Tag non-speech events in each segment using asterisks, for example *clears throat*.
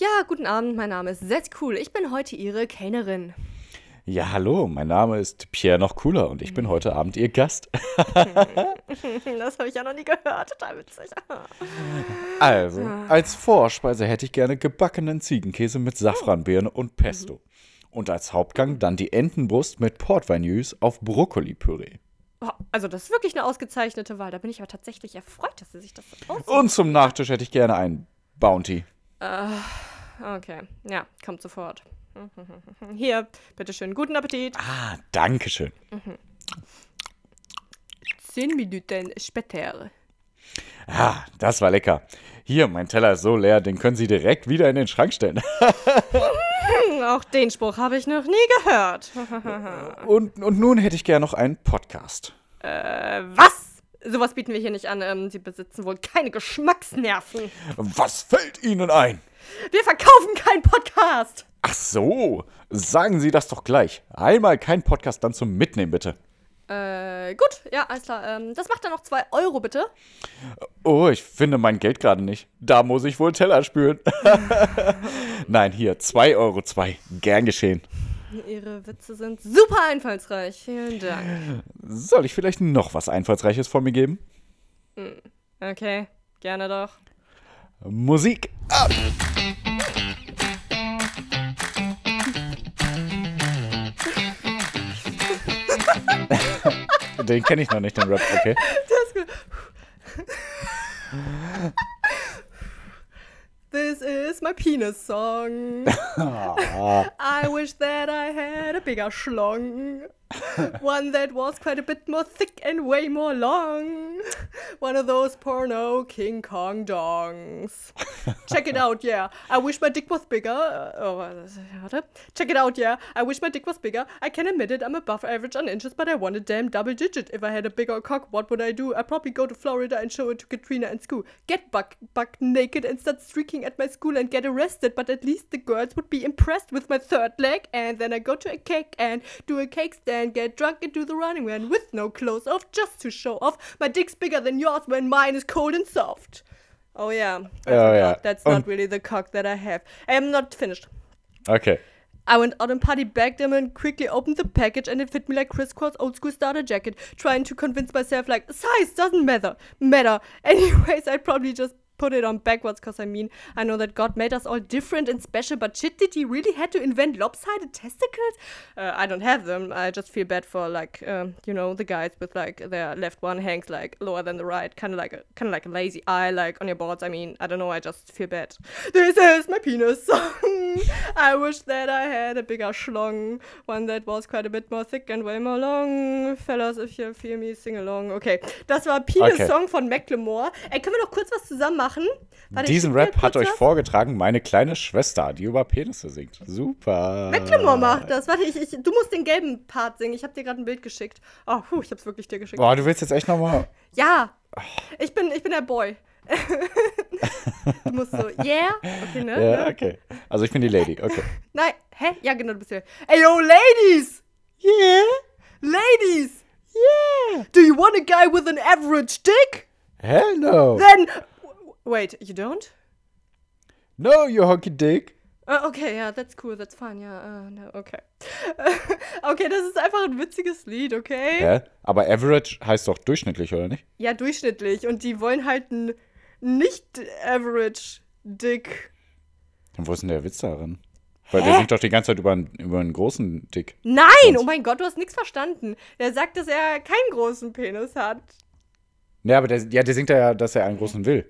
Ja, guten Abend, mein Name ist Setz Cool. Ich bin heute Ihre Kellnerin. Ja, hallo, mein Name ist Pierre noch cooler und ich bin heute Abend Ihr Gast. *laughs* das habe ich ja noch nie gehört. Total witzig. *laughs* Also, als Vorspeise hätte ich gerne gebackenen Ziegenkäse mit Safranbeeren und Pesto. Und als Hauptgang dann die Entenbrust mit Portweinjus auf Brokkoli-Püree. Oh, also, das ist wirklich eine ausgezeichnete Wahl. Da bin ich aber tatsächlich erfreut, dass Sie sich das so. Und zum Nachtisch hätte ich gerne einen Bounty. Okay, ja, kommt sofort. *laughs* Hier, bitteschön, guten Appetit. Ah, danke schön. Zehn Minuten später. Ah, das war lecker. Hier, mein Teller ist so leer, den können Sie direkt wieder in den Schrank stellen. *laughs* Auch den Spruch habe ich noch nie gehört. *laughs* Und, und nun hätte ich gerne noch einen Podcast. äh, was? Sowas bieten wir hier nicht an. Ähm, Sie besitzen wohl keine Geschmacksnerven. Was fällt Ihnen ein? Wir verkaufen keinen Podcast. Ach so, sagen Sie das doch gleich. Einmal kein Podcast, dann zum Mitnehmen, bitte. Äh, gut, ja, alles klar. Ähm, das macht dann noch zwei Euro, bitte. Oh, ich finde mein Geld gerade nicht. Da muss ich wohl Teller spülen. *laughs* Nein, hier, 2,02 Euro. zwei. Gern geschehen. Ihre Witze sind super einfallsreich. Vielen Dank. Soll ich vielleicht noch was Einfallsreiches von mir geben? Okay, gerne doch. Musik ab! Den kenne ich noch nicht, den Rap, okay. This is my penis song. *laughs* I wish that I had a bigger schlong. *laughs* One that was quite a bit more thick and way more long. One of those porno King Kong dongs. Check it out, yeah. I wish my dick was bigger. Oh. Check it out, yeah. I wish my dick was bigger. I can admit it, I'm above average on inches, but I want a damn double digit. If I had a bigger cock, what would I do? I'd probably go to Florida and show it to Katrina and school. Get buck, buck naked and start streaking at my school and get arrested, but at least the girls would be impressed with my third leg. And then I go to a cake and do a cake stand, get drunk and do the running man with no clothes off just to show off. My dick's bigger than yours when mine is cold and soft. Oh yeah. I Oh, yeah. That's not um, really the cock that I have. I am not finished. Okay. I went out and party bagged them and quickly opened the package and it fit me like crisscross old school starter jacket, trying to convince myself like size doesn't matter matter. *laughs* Anyways, I'd probably just put it on backwards because I mean I know that God made us all different and special, but shit did he really had to invent lopsided testicles? Uh, I don't have them. I just feel bad for like um, you know the guys with like their left one hangs like lower than the right, kind of like a kind of like a lazy eye like on your boards. I mean I don't know. I just feel bad. This is my penis song. *laughs* I wish that I had a bigger schlong, one that was quite a bit more thick and way more long. Fellas, if you feel me, sing along. Okay, das war Penis Okay. Song von Macklemore. Ey, können wir noch kurz was zusammen machen? Warte, ich Diesen Rap hat euch vorgetragen meine kleine Schwester, die über Penisse singt. Super. Macklemore macht das. Warte, ich, ich, du musst den gelben Part singen. Ich habe dir gerade ein Bild geschickt. Oh, puh, ich hab's wirklich dir geschickt. Boah, du willst jetzt echt nochmal. Ja, ich bin, ich bin der Boy. *laughs* du musst so, yeah? Okay, ne? Ja, okay. Also ich bin die Lady, okay. *laughs* Nein, hä? Ja, genau, du bist ja. Ey, yo, Ladies! Yeah, Ladies! yeah. Do you want a guy with an average dick? Hell no. Then. Wait, you don't? No, you honky dick. Uh, okay, ja, that's cool, that's fine, ja, uh, no, okay. *laughs* okay, das ist einfach ein witziges Lied, okay? Hä? Aber average heißt doch durchschnittlich, oder nicht? Ja, durchschnittlich. Und die wollen halt einen nicht-average Dick. Dann wo ist denn der Witz darin? Weil der singt doch die ganze Zeit über einen, über einen großen Dick. Nein! Und- Oh mein Gott, du hast nichts verstanden. Der sagt, dass er keinen großen Penis hat. Ja, aber der, ja, der singt ja, dass er einen großen will.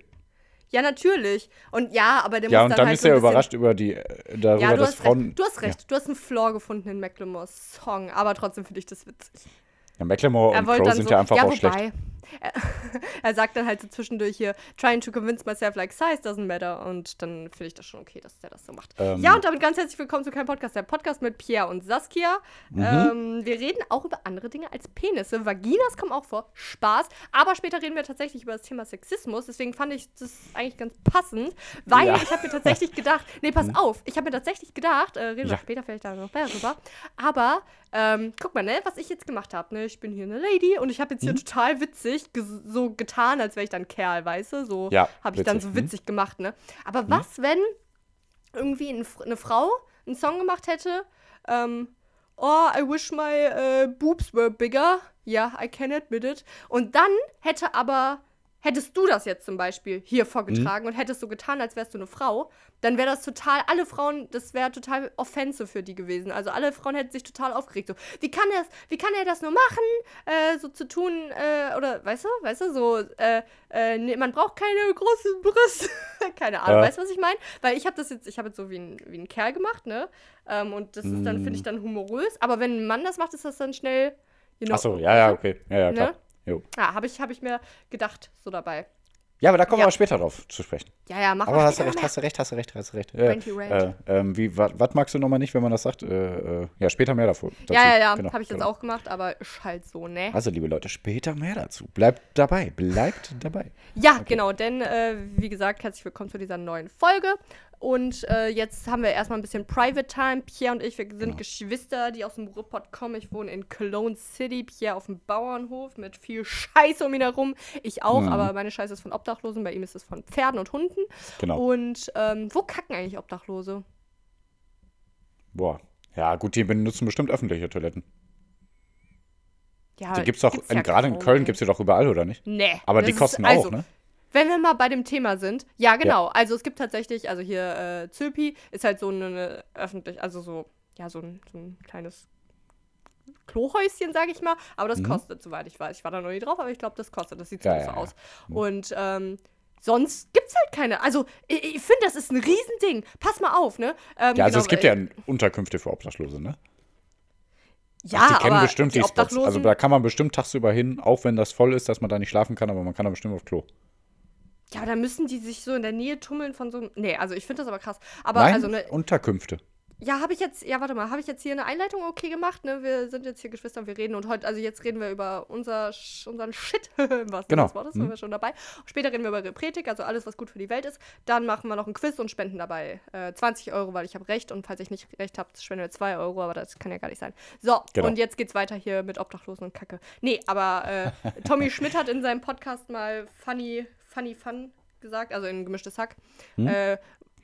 Ja, natürlich. Und ja, aber der Ja, muss und dann halt ist er überrascht über die, äh, darüber, Ja, du dass hast Frauen. recht. Du hast recht. Du hast einen Flaw gefunden in Macklemores Song, aber trotzdem finde ich das witzig. Ja, Macklemore Er und Crow sind so, ja einfach ja, auch wobei, schlecht. Er, *laughs* er sagt dann halt so zwischendurch hier, trying to convince myself like size doesn't matter. Und dann finde ich das schon okay, dass der das so macht. Ähm. ja, und damit ganz herzlich willkommen zu keinem Podcast. Der Podcast mit Pierre und Saskia. Mhm. Ähm, wir reden auch über andere Dinge als Penisse. Vaginas kommen auch vor. Spaß. Aber später reden wir tatsächlich über das Thema Sexismus. Deswegen fand ich das eigentlich ganz passend, weil Ja. ich habe mir tatsächlich *laughs* gedacht, nee, pass auf, ich habe mir tatsächlich gedacht, äh, reden wir Ja. später vielleicht da noch mehr drüber, aber ähm, guck mal, ne, was ich jetzt gemacht habe, ne, ich bin hier eine Lady und ich habe jetzt hier Mhm. total witzig so getan, als wäre ich dann Kerl, weißt du, so Ja, habe ich dann witzig, so mhm. witzig gemacht, ne, aber was, wenn irgendwie ein, eine Frau einen Song gemacht hätte, ähm, oh, I wish my uh, boobs were bigger. Ja, yeah, I can admit it. Und dann hätte aber Hättest du das jetzt zum Beispiel hier vorgetragen mhm. und hättest so getan, als wärst du eine Frau, dann wäre das total, alle Frauen, das wäre total offensive für die gewesen. Also alle Frauen hätten sich total aufgeregt. So, wie kann er, wie kann er das nur machen, äh, so zu tun, äh, oder weißt du, weißt du, so, äh, äh nee, man braucht keine großen Brüste. *laughs* keine Ahnung, ja. weißt du, was ich meine? Weil ich habe das jetzt, ich habe jetzt so wie ein, wie ein Kerl gemacht, ne? Ähm, und das ist dann, finde ich, mm. dann humorös. Aber wenn ein Mann das macht, ist das dann schnell. You know, Ach ja, ja, okay. Ja, ja, klar. Ne? Jo. Ja, habe ich, hab ich mir gedacht, so dabei. Ja, aber da kommen ja. wir später drauf zu sprechen. Ja, ja, mach Aber hast du recht, hast du recht, hast du recht, hast du recht. Äh, äh, äh, was magst du nochmal nicht, wenn man das sagt? Äh, äh, ja, später mehr davon. Dazu. Ja, ja, ja, genau, habe ich genau. jetzt auch gemacht, aber ist halt so, ne? Also, liebe Leute, später mehr dazu. Bleibt dabei, bleibt dabei. Ja, okay. genau, denn, äh, wie gesagt, herzlich willkommen zu dieser neuen Folge. Und äh, jetzt haben wir erstmal ein bisschen Private Time. Pierre und ich, wir sind genau. Geschwister, die aus dem Ruhrpott kommen. Ich wohne in Cologne City. Pierre auf dem Bauernhof mit viel Scheiße um ihn herum. Ich auch, mhm. aber meine Scheiße ist von Obdachlosen. Bei ihm ist es von Pferden und Hunden. Genau. Und ähm, wo kacken eigentlich Obdachlose? Boah. Ja, gut, die benutzen bestimmt öffentliche Toiletten. Ja, die gibt's doch, ja gerade in Köln gibt es die doch überall, oder nicht? Nee. Aber die kosten ist, also, auch, ne? Wenn wir mal bei dem Thema sind, ja, genau. Ja. Also es gibt tatsächlich, also hier äh, Zülpi ist halt so eine, öffentlich, also so, ja, so ein, so ein kleines Klohäuschen, sage ich mal. Aber das mhm. kostet, soweit ich weiß. Ich war da noch nie drauf, aber ich glaube, das kostet. Das sieht so ja, aus. Mhm. Und ähm, sonst gibt es halt keine. Also, ich, ich finde, das ist ein Riesending. Pass mal auf, ne? Ähm, ja, also genau, es gibt ja Unterkünfte für Obdachlose, ne? Ja, Ach, die kennen bestimmt die, die Spots. Also da kann man bestimmt tagsüber hin, auch wenn das voll ist, dass man da nicht schlafen kann, aber man kann da bestimmt auf Klo. Ja, aber da müssen die sich so in der Nähe tummeln von so einem. Nee, also ich finde das aber krass. Aber Nein, also ne, Unterkünfte. Ja, habe ich jetzt, ja, warte mal, habe ich jetzt hier eine Einleitung okay gemacht? Ne? Wir sind jetzt hier Geschwister und wir reden und heute, also jetzt reden wir über unser, unseren Shit, *laughs* was genau. das Wort ist, mhm. sind wir schon dabei. Später reden wir über Repretik, also alles, was gut für die Welt ist. Dann machen wir noch ein Quiz und spenden dabei äh, 20 Euro, weil ich habe recht und falls ich nicht recht habe, spenden wir 2 Euro, aber das kann ja gar nicht sein. So, genau. und jetzt geht's weiter hier mit Obdachlosen und Kacke. Nee, aber äh, Tommy Schmidt hat in seinem Podcast mal Funny, Funny Fun gesagt, also in gemischtes Hack. Hm? Äh,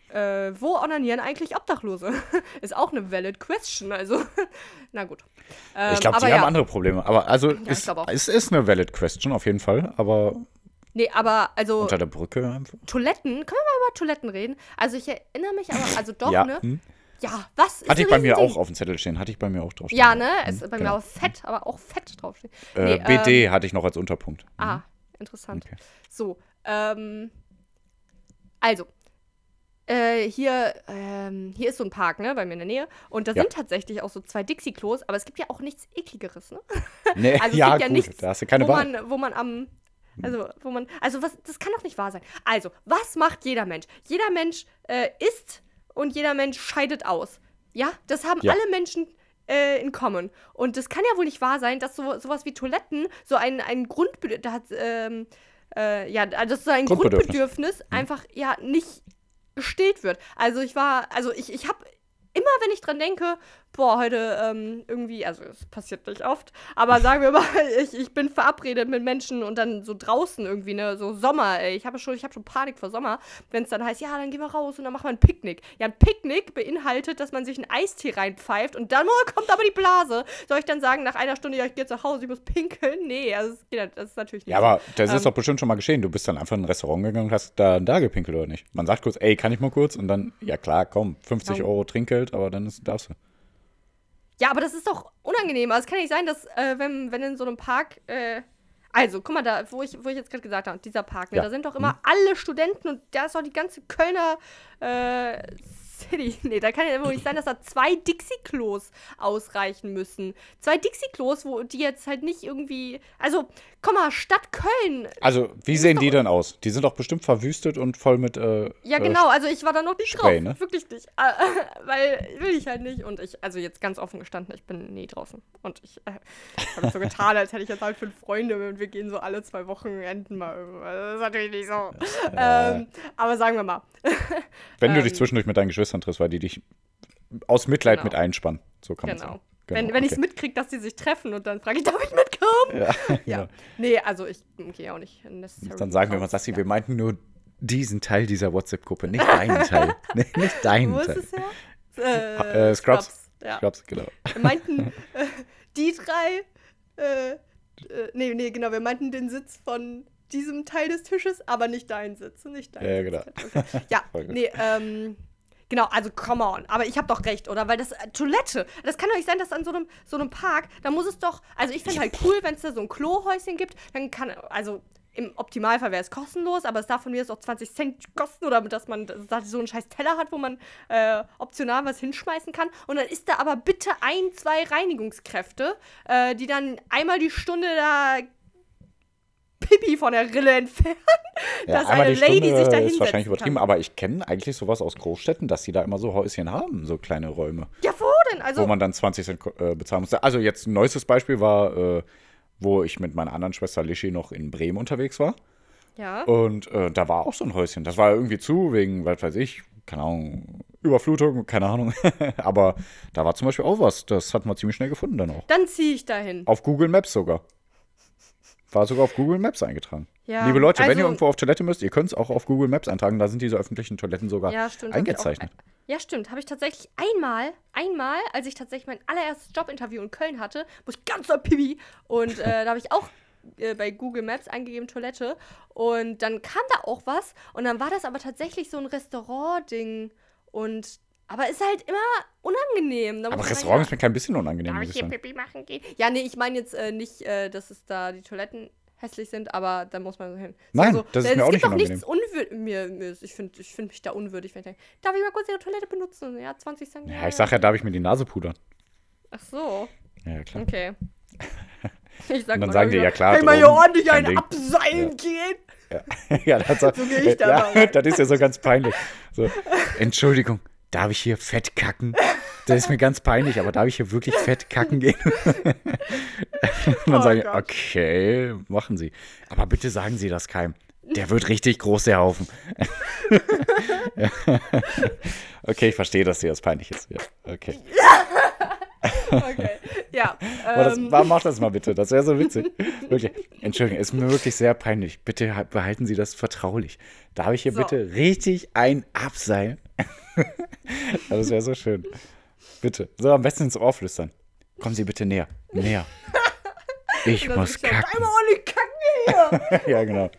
äh, wo onanieren eigentlich Obdachlose? *laughs* ist auch eine valid question, also, *laughs* na gut. Ähm, ich glaube, die ja. haben andere Probleme, aber also, ja, ist, es ist eine valid question auf jeden Fall, aber Nee, aber also. Unter der Brücke einfach. Toiletten, können wir mal über Toiletten reden? Also ich erinnere mich aber, also doch, ja. ne? Hm. Ja, was? Hatte ich bei mir auch auf dem Zettel stehen, hatte ich bei mir auch draufstehen. Ja, ne? Hm, ist bei genau. mir auch fett, aber auch fett draufstehen. Äh, nee, BD ähm, hatte ich noch als Unterpunkt. Ah, interessant. Okay. So, ähm, also, äh, hier, ähm, hier ist so ein Park, ne, bei mir in der Nähe. Und da ja. sind tatsächlich auch so zwei Dixie-Klos, aber es gibt ja auch nichts Ekligeres, ne? *laughs* Nee, *laughs* also es ja, gibt ja gut, nichts, da hast du keine wo Wahl. man, wo man am also, wo man. Also, was, das kann doch nicht wahr sein. Also, was macht jeder Mensch? Jeder Mensch äh, isst und jeder Mensch scheidet aus. Ja, das haben ja. alle Menschen äh, in common. Und das kann ja wohl nicht wahr sein, dass so, sowas wie Toiletten so ein, ein Grundbedürfnis. Ähm, äh, ja, also so ein Grundbedürfnis, Grundbedürfnis mhm. einfach ja nicht gestillt wird. Also ich war, also ich, ich habe immer, wenn ich dran denke, boah, heute ähm, irgendwie, also es passiert nicht oft, aber sagen wir mal, *laughs* ich, ich bin verabredet mit Menschen und dann so draußen irgendwie, ne, so Sommer, ey, ich habe schon, hab schon Panik vor Sommer, wenn es dann heißt, ja, dann gehen wir raus und dann machen wir ein Picknick. Ja, ein Picknick beinhaltet, dass man sich einen Eistee reinpfeift und dann oh, kommt aber die Blase. Soll ich dann sagen, nach einer Stunde, ja, ich gehe zu Hause, ich muss pinkeln? Nee, also das, geht, das ist natürlich nicht. Ja, aber das ähm, ist doch bestimmt schon mal geschehen. Du bist dann einfach in ein Restaurant gegangen und hast da, da gepinkelt oder nicht? Man sagt kurz, ey, kann ich mal kurz? Und dann, ja klar, komm, 50 Euro Trinkgeld, aber dann ist, darfst du. Ja, aber das ist doch unangenehm. Also es kann nicht sein, dass, äh, wenn, wenn in so einem Park. Äh, also, guck mal, da, wo ich, wo ich jetzt gerade gesagt habe, dieser Park, ne, ja. da sind doch immer hm. alle Studenten und da ist doch die ganze Kölner äh, City. *laughs* Nee, da kann ja wohl nicht sein, dass da zwei Dixie-Klos ausreichen müssen. Zwei Dixie-Klos, wo die jetzt halt nicht irgendwie. Also, komm mal, Stadt Köln. Also, wie sehen die denn aus? Die sind doch bestimmt verwüstet und voll mit. Äh, ja, genau, also ich war da noch nicht Spray, drauf. Ne? Wirklich nicht. Äh, *laughs* weil will ich halt nicht. Und ich, also jetzt ganz offen gestanden, ich bin nie draußen. Und ich äh, habe so getan, als hätte ich jetzt halt fünf Freunde und wir gehen so alle zwei Wochenenden mal. Das ist natürlich nicht so. Ähm, aber sagen wir mal. Wenn du dich ähm, zwischendurch mit deinen Geschwistern triffst, weil die dich aus Mitleid genau. mit einspannen. So kann man genau. sagen. Genau, wenn wenn okay. ich es mitkriege, dass die sich treffen und dann frage ich, darf ich mitkommen? Ja, *laughs* ja. Genau. Nee, also ich gehe auch nicht Dann sagen wir mal, Sassi, ja. wir meinten nur diesen Teil dieser WhatsApp-Gruppe, nicht deinen Teil. *laughs* Nee, nicht deinen Wo ist Teil. es her? Äh, Äh, Scrubs. Ja. Scrubs, genau. Wir meinten *laughs* äh, die drei, äh, äh, nee, nee, genau, wir meinten den Sitz von diesem Teil des Tisches, aber nicht deinen Sitz, nicht dein Ja, Sitz. genau. Okay. Ja, nee, ähm, genau, also come on, aber ich habe doch recht, oder? Weil das äh, Toilette, das kann doch nicht sein, dass an so einem so einem Park, da muss es doch, also ich finde halt cool, wenn es da so ein Klohäuschen gibt, dann kann, also im Optimalfall wäre es kostenlos, aber es darf von mir jetzt auch 20 Cent kosten oder dass man da so einen scheiß Teller hat, wo man äh, optional was hinschmeißen kann. Und dann ist da aber bitte ein, zwei Reinigungskräfte, äh, die dann einmal die Stunde da Pipi von der Rille entfernen, dass einmal eine Lady Stunde sich da ist wahrscheinlich übertrieben, kann. aber ich kenne eigentlich sowas aus Großstädten, dass die da immer so Häuschen haben, so kleine Räume, Ja, wo denn? Also, wo man dann 20 Cent äh, bezahlen musste. Also jetzt ein neuestes Beispiel war, äh, wo ich mit meiner anderen Schwester Lischi noch in Bremen unterwegs war. ja. Und äh, da war auch so ein Häuschen. Das war irgendwie zu, wegen, was weiß ich, keine Ahnung, Überflutung, keine Ahnung. *laughs* Aber da war zum Beispiel auch was. Das hat man ziemlich schnell gefunden dann auch. Dann ziehe ich dahin. Auf Google Maps sogar. War sogar auf Google Maps eingetragen. Ja, Liebe Leute, wenn also- ihr irgendwo auf Toilette müsst, ihr könnt es auch auf Google Maps eintragen. Da sind diese öffentlichen Toiletten sogar Ja, stimmt. eingezeichnet. Auch, ja, stimmt. Habe ich tatsächlich einmal, einmal, als ich tatsächlich mein allererstes Jobinterview in Köln hatte, wo ich ganz doll Pipi und äh, da habe ich auch äh, bei Google Maps eingegeben Toilette und dann kam da auch was und dann war das aber tatsächlich so ein Restaurant-Ding und aber ist halt immer unangenehm. Da Aber Restaurant ist mir kein bisschen unangenehm, Darf muss ich hier. Pipi machen gehen? Ja, nee, ich meine jetzt äh, nicht, äh, dass es da die Toiletten hässlich sind, aber da muss man so hin. Nein, so, das ist es mir auch gibt nicht doch nichts unwürdig. Mir, mir, ist- ich finde ich find mich da unwürdig, wenn ich denke, darf ich mal kurz Ihre Toilette benutzen? Ja, 20 Cent. Ja, ich sag ja, darf ich mir die Nase pudern? Ach so, Ja, klar. okay. *laughs* Ich sag Und dann mal sagen die, ja klar, Kann ich mal hier ordentlich Ding. abseilen gehen? *laughs* ja, das, *laughs* so gehe ich da ja, das ist ja so ganz peinlich. So, Entschuldigung, darf ich hier fett kacken? Das ist mir ganz peinlich, aber darf ich hier wirklich fett kacken gehen? Und *laughs* dann Oh sage ich, okay, machen Sie. Aber bitte sagen Sie das keinem. Der wird richtig groß, der Haufen. *laughs* okay, ich verstehe, dass dir das peinlich ist. Ja, okay. *laughs* Okay, ja. Das, Ähm, war- mach das mal bitte, das wäre so witzig. Wirklich. Entschuldigung, ist mir wirklich sehr peinlich. Bitte halt- behalten Sie das vertraulich. Darf ich hier So. bitte richtig ein abseilen? *laughs* das wäre so schön. Bitte. So, am besten ins Ohr flüstern. Kommen Sie bitte näher. Näher. *laughs* Ich muss kacken. Einmal ordentlich kacken hier. *laughs* ja, genau.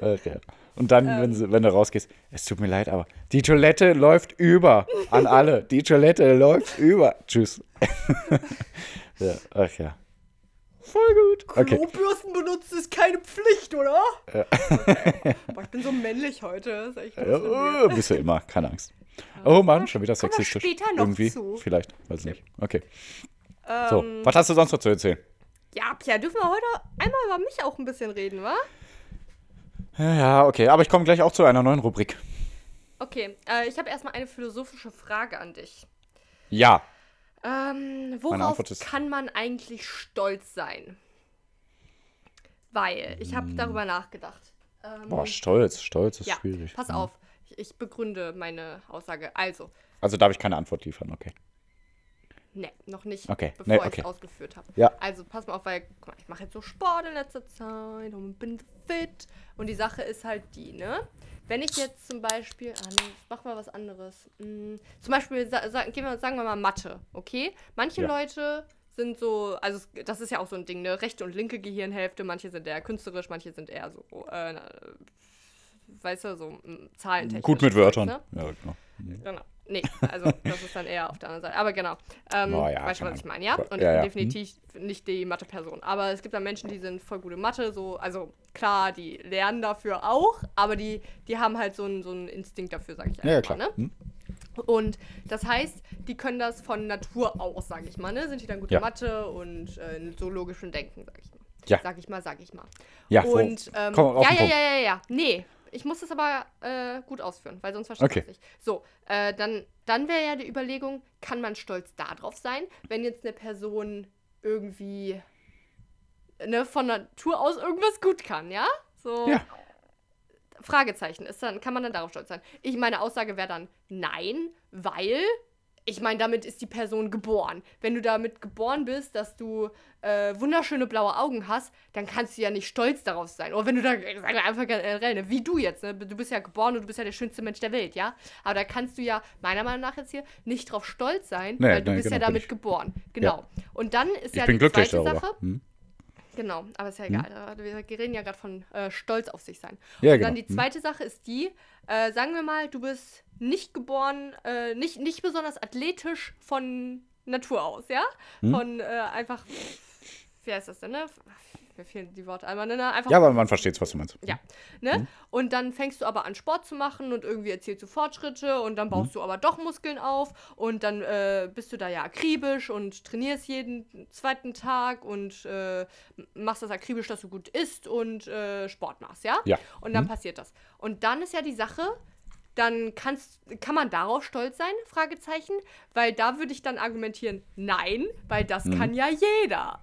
Okay. Und dann, Ähm. wenn, sie, wenn du rausgehst, es tut mir leid, aber die Toilette läuft über. An alle. Die Toilette läuft über. Tschüss. *laughs* ja, ach ja. Voll gut. Okay. Klobürsten benutzen ist keine Pflicht, oder? Okay. *laughs* Boah, ich bin so männlich heute. Ja, mir. bist du immer, keine Angst. Oh Mann, schon wieder sexistisch. später noch Irgendwie. zu. Vielleicht, weiß nicht. Okay. So, Ähm, was hast du sonst noch zu erzählen? Ja, Pia, dürfen wir heute einmal über mich auch ein bisschen reden, wa? Ja, okay. Aber ich komme gleich auch zu einer neuen Rubrik. Okay, äh, ich habe erstmal eine philosophische Frage an dich. Ja. Ähm, worauf kann man eigentlich stolz sein? Weil, ich habe darüber nachgedacht. Ähm, Hm. Boah, Stolz. Stolz ist ja, schwierig. pass Mhm. auf. Ich, ich begründe meine Aussage. Also, Also darf ich keine Antwort liefern, okay. Ne, noch nicht, Okay, bevor nee, ich okay. es ausgeführt habe. Ja. Also, pass mal auf, weil guck mal, ich mache jetzt so Sport in letzter Zeit und bin fit. Und die Sache ist halt die, ne? Wenn ich jetzt zum Beispiel, ah nee, mach mal was anderes. Hm, zum Beispiel, sa sa gehen wir, sagen wir mal Mathe, okay? Manche Ja. Leute sind so, also das ist ja auch so ein Ding, ne? Rechte und linke Gehirnhälfte, manche sind eher künstlerisch, manche sind eher so, äh, na, weißt du, so mm, zahlentechnisch. Gut mit Wörtern. Ne? Ja, genau. Genau. Nee, also das ist dann eher auf der anderen Seite. Aber genau. Ähm, Oh ja, weißt du, was ich meine, ja? Und Ja, ich ja. bin definitiv nicht die Mathe-Person. Aber es gibt dann Menschen, die sind voll gute Mathe, so, also klar, die lernen dafür auch, aber die, die haben halt so einen, so einen Instinkt dafür, sag ich einfach Ja, ja, klar. ne? Hm? Und das heißt, die können das von Natur aus, sag ich mal, ne? Sind die dann gute Ja. Mathe und äh, so logischen Denken, sag ich mal. Ja. Sag ich mal, sag ich mal. Ja, und ähm, komm ja, ja, ja, ja, ja. Nee, ich muss das aber äh, gut ausführen, weil sonst verstehe ich Okay. es nicht. So, äh, dann, dann wäre ja die Überlegung, kann man stolz darauf sein, wenn jetzt eine Person irgendwie ne, von Natur aus irgendwas gut kann, ja? So. Ja. Fragezeichen ist dann, kann man dann darauf stolz sein? Ich, meine Aussage wäre dann nein, weil ich meine, damit ist die Person geboren. Wenn du damit geboren bist, dass du äh, wunderschöne blaue Augen hast, dann kannst du ja nicht stolz darauf sein. Oder wenn du da, sagen wir einfach generell, ne, wie du jetzt, ne? du bist ja geboren und du bist ja der schönste Mensch der Welt, ja? Aber da kannst du ja, meiner Meinung nach jetzt hier, nicht drauf stolz sein, Nee, weil du nee, bist genau, ja damit geboren. Genau. Und dann ist Ich ja die zweite. Sache. Hm? Genau, aber ist ja egal. Wir reden ja gerade von äh, Stolz auf sich sein. Ja, und genau. dann die Hm. zweite Sache ist die, äh, sagen wir mal, du bist nicht geboren, äh, nicht, nicht besonders athletisch von Natur aus, ja? Hm. Von äh, einfach, wie heißt das denn, ne? Mir fehlen die Worte einmal, ne? Einfach Ja, aber man versteht, was du meinst. ja, ne? Mhm. Und dann fängst du aber an Sport zu machen und irgendwie erzielst du Fortschritte und dann Mhm. baust du aber doch Muskeln auf und dann äh, bist du da ja akribisch und trainierst jeden zweiten Tag und äh, machst das akribisch, dass du gut isst und äh, Sport machst, ja? Ja. Und dann passiert das. Und dann ist ja die Sache, dann kannst, kann man darauf stolz sein? Fragezeichen. Weil da würde ich dann argumentieren, nein, weil das Mhm. kann ja jeder.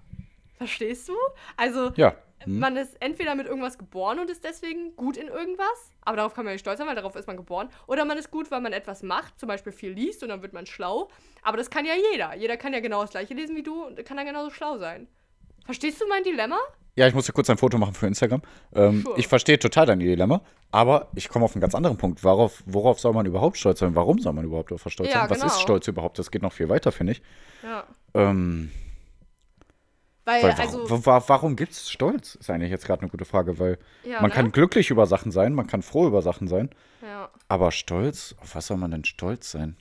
Verstehst du? Also, Ja. Hm. man ist entweder mit irgendwas geboren und ist deswegen gut in irgendwas, aber darauf kann man nicht stolz sein, weil darauf ist man geboren. Oder man ist gut, weil man etwas macht, zum Beispiel viel liest und dann wird man schlau. Aber das kann ja jeder. Jeder kann ja genau das gleiche lesen wie du und kann dann genauso schlau sein. Verstehst du mein Dilemma? Ja, ich musste kurz ein Foto machen für Instagram. Ähm, Sure. Ich verstehe total dein Dilemma, aber ich komme auf einen ganz anderen Punkt. Worauf, worauf soll man überhaupt stolz sein? Warum soll man überhaupt auf was stolz Ja, sein? Was genau. ist Stolz überhaupt? Das geht noch viel weiter, finde ich. Ja. Ähm, Weil, weil, also, wa wa warum gibt es Stolz? Ist eigentlich jetzt gerade eine gute Frage, weil Ja, man ne? kann glücklich über Sachen sein, man kann froh über Sachen sein, ja. aber Stolz, auf was soll man denn stolz sein?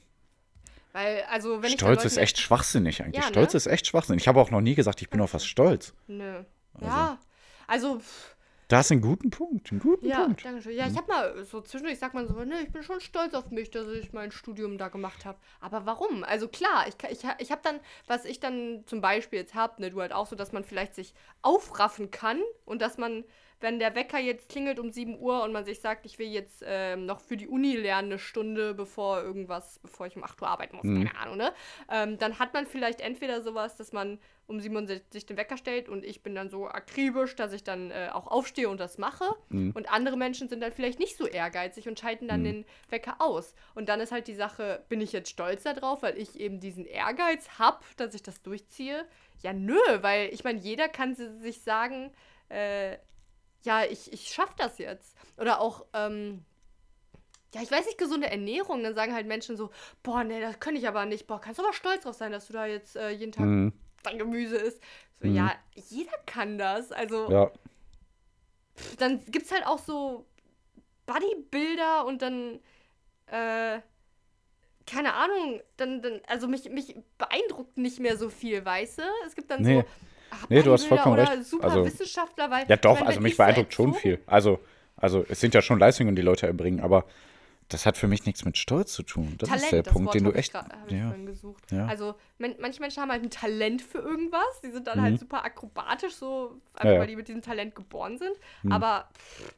Weil, also, Stolz ist echt schwachsinnig eigentlich. Ja, ne? Stolz ist echt schwachsinnig. Ich habe auch noch nie gesagt, ich bin auf was stolz. Nö. Ja. Also, pff, Da hast du einen guten Punkt, einen guten ja, Punkt. danke schön. Ja, ich habe mal so zwischendurch sagt man so, ne, ich bin schon stolz auf mich, dass ich mein Studium da gemacht habe. Aber warum? Also klar, ich, ich, ich habe dann, was ich dann zum Beispiel jetzt habe, ne, du halt auch so, dass man vielleicht sich aufraffen kann und dass man, wenn der Wecker jetzt klingelt um 7 Uhr und man sich sagt, ich will jetzt ähm, noch für die Uni lernen eine Stunde, bevor irgendwas, bevor ich um 8 Uhr arbeiten muss, keine Ahnung, ne? Ähm, dann hat man vielleicht entweder sowas, dass man um 7 Uhr si- sich den Wecker stellt und ich bin dann so akribisch, dass ich dann äh, auch aufstehe und das mache. Und andere Menschen sind dann vielleicht nicht so ehrgeizig und schalten dann den Wecker aus. Und dann ist halt die Sache, bin ich jetzt stolz darauf, weil ich eben diesen Ehrgeiz habe, dass ich das durchziehe? Ja, nö, weil ich meine, jeder kann si- sich sagen, äh, ja, ich, ich schaff das jetzt. Oder auch, ähm, ja, ich weiß nicht, gesunde Ernährung. Dann sagen halt Menschen so, boah, nee, das kann ich aber nicht. Boah, kannst du aber stolz drauf sein, dass du da jetzt äh, jeden Tag Mhm. dein Gemüse isst. So, ja, jeder kann das. Also, Ja. dann gibt es halt auch so Bodybuilder und dann, äh, keine Ahnung, dann, dann also mich, mich beeindruckt nicht mehr so viel, weißt du? Es gibt dann Nee. so Nee, du hast vollkommen recht. super Also- Wissenschaftler, weil Ja, doch, also mich so beeindruckt schon viel. Also, also es sind ja schon Leistungen, die Leute erbringen, aber das hat für mich nichts mit Stolz zu tun. Das Talent, ist der das Punkt, Wort den du echt. gra- hab ich Ja. Ja. Also men manche Menschen haben halt ein Talent für irgendwas, die sind dann Mhm. halt super akrobatisch, so einfach Ja, weil die mit diesem Talent geboren sind. Aber pff,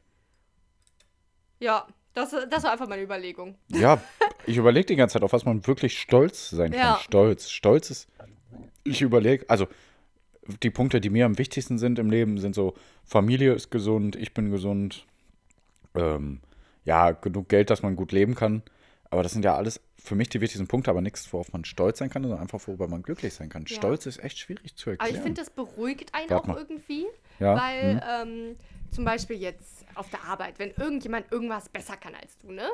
ja, das, das war einfach meine Überlegung. Ja, ich überlege die ganze Zeit, auf was man wirklich stolz sein kann. Stolz. Stolz ist. Ich überlege, also die Punkte, die mir am wichtigsten sind im Leben, sind so: Familie ist gesund, ich bin gesund, ähm, ja, genug Geld, dass man gut leben kann. Aber das sind ja alles für mich die wichtigsten Punkte, aber nichts, worauf man stolz sein kann, sondern einfach, worüber man glücklich sein kann. Ja. Stolz ist echt schwierig zu Aber erklären. ich finde, das beruhigt einen Warte auch mal. irgendwie, Ja, weil hm. ähm, zum Beispiel jetzt auf der Arbeit, wenn irgendjemand irgendwas besser kann als du, ne?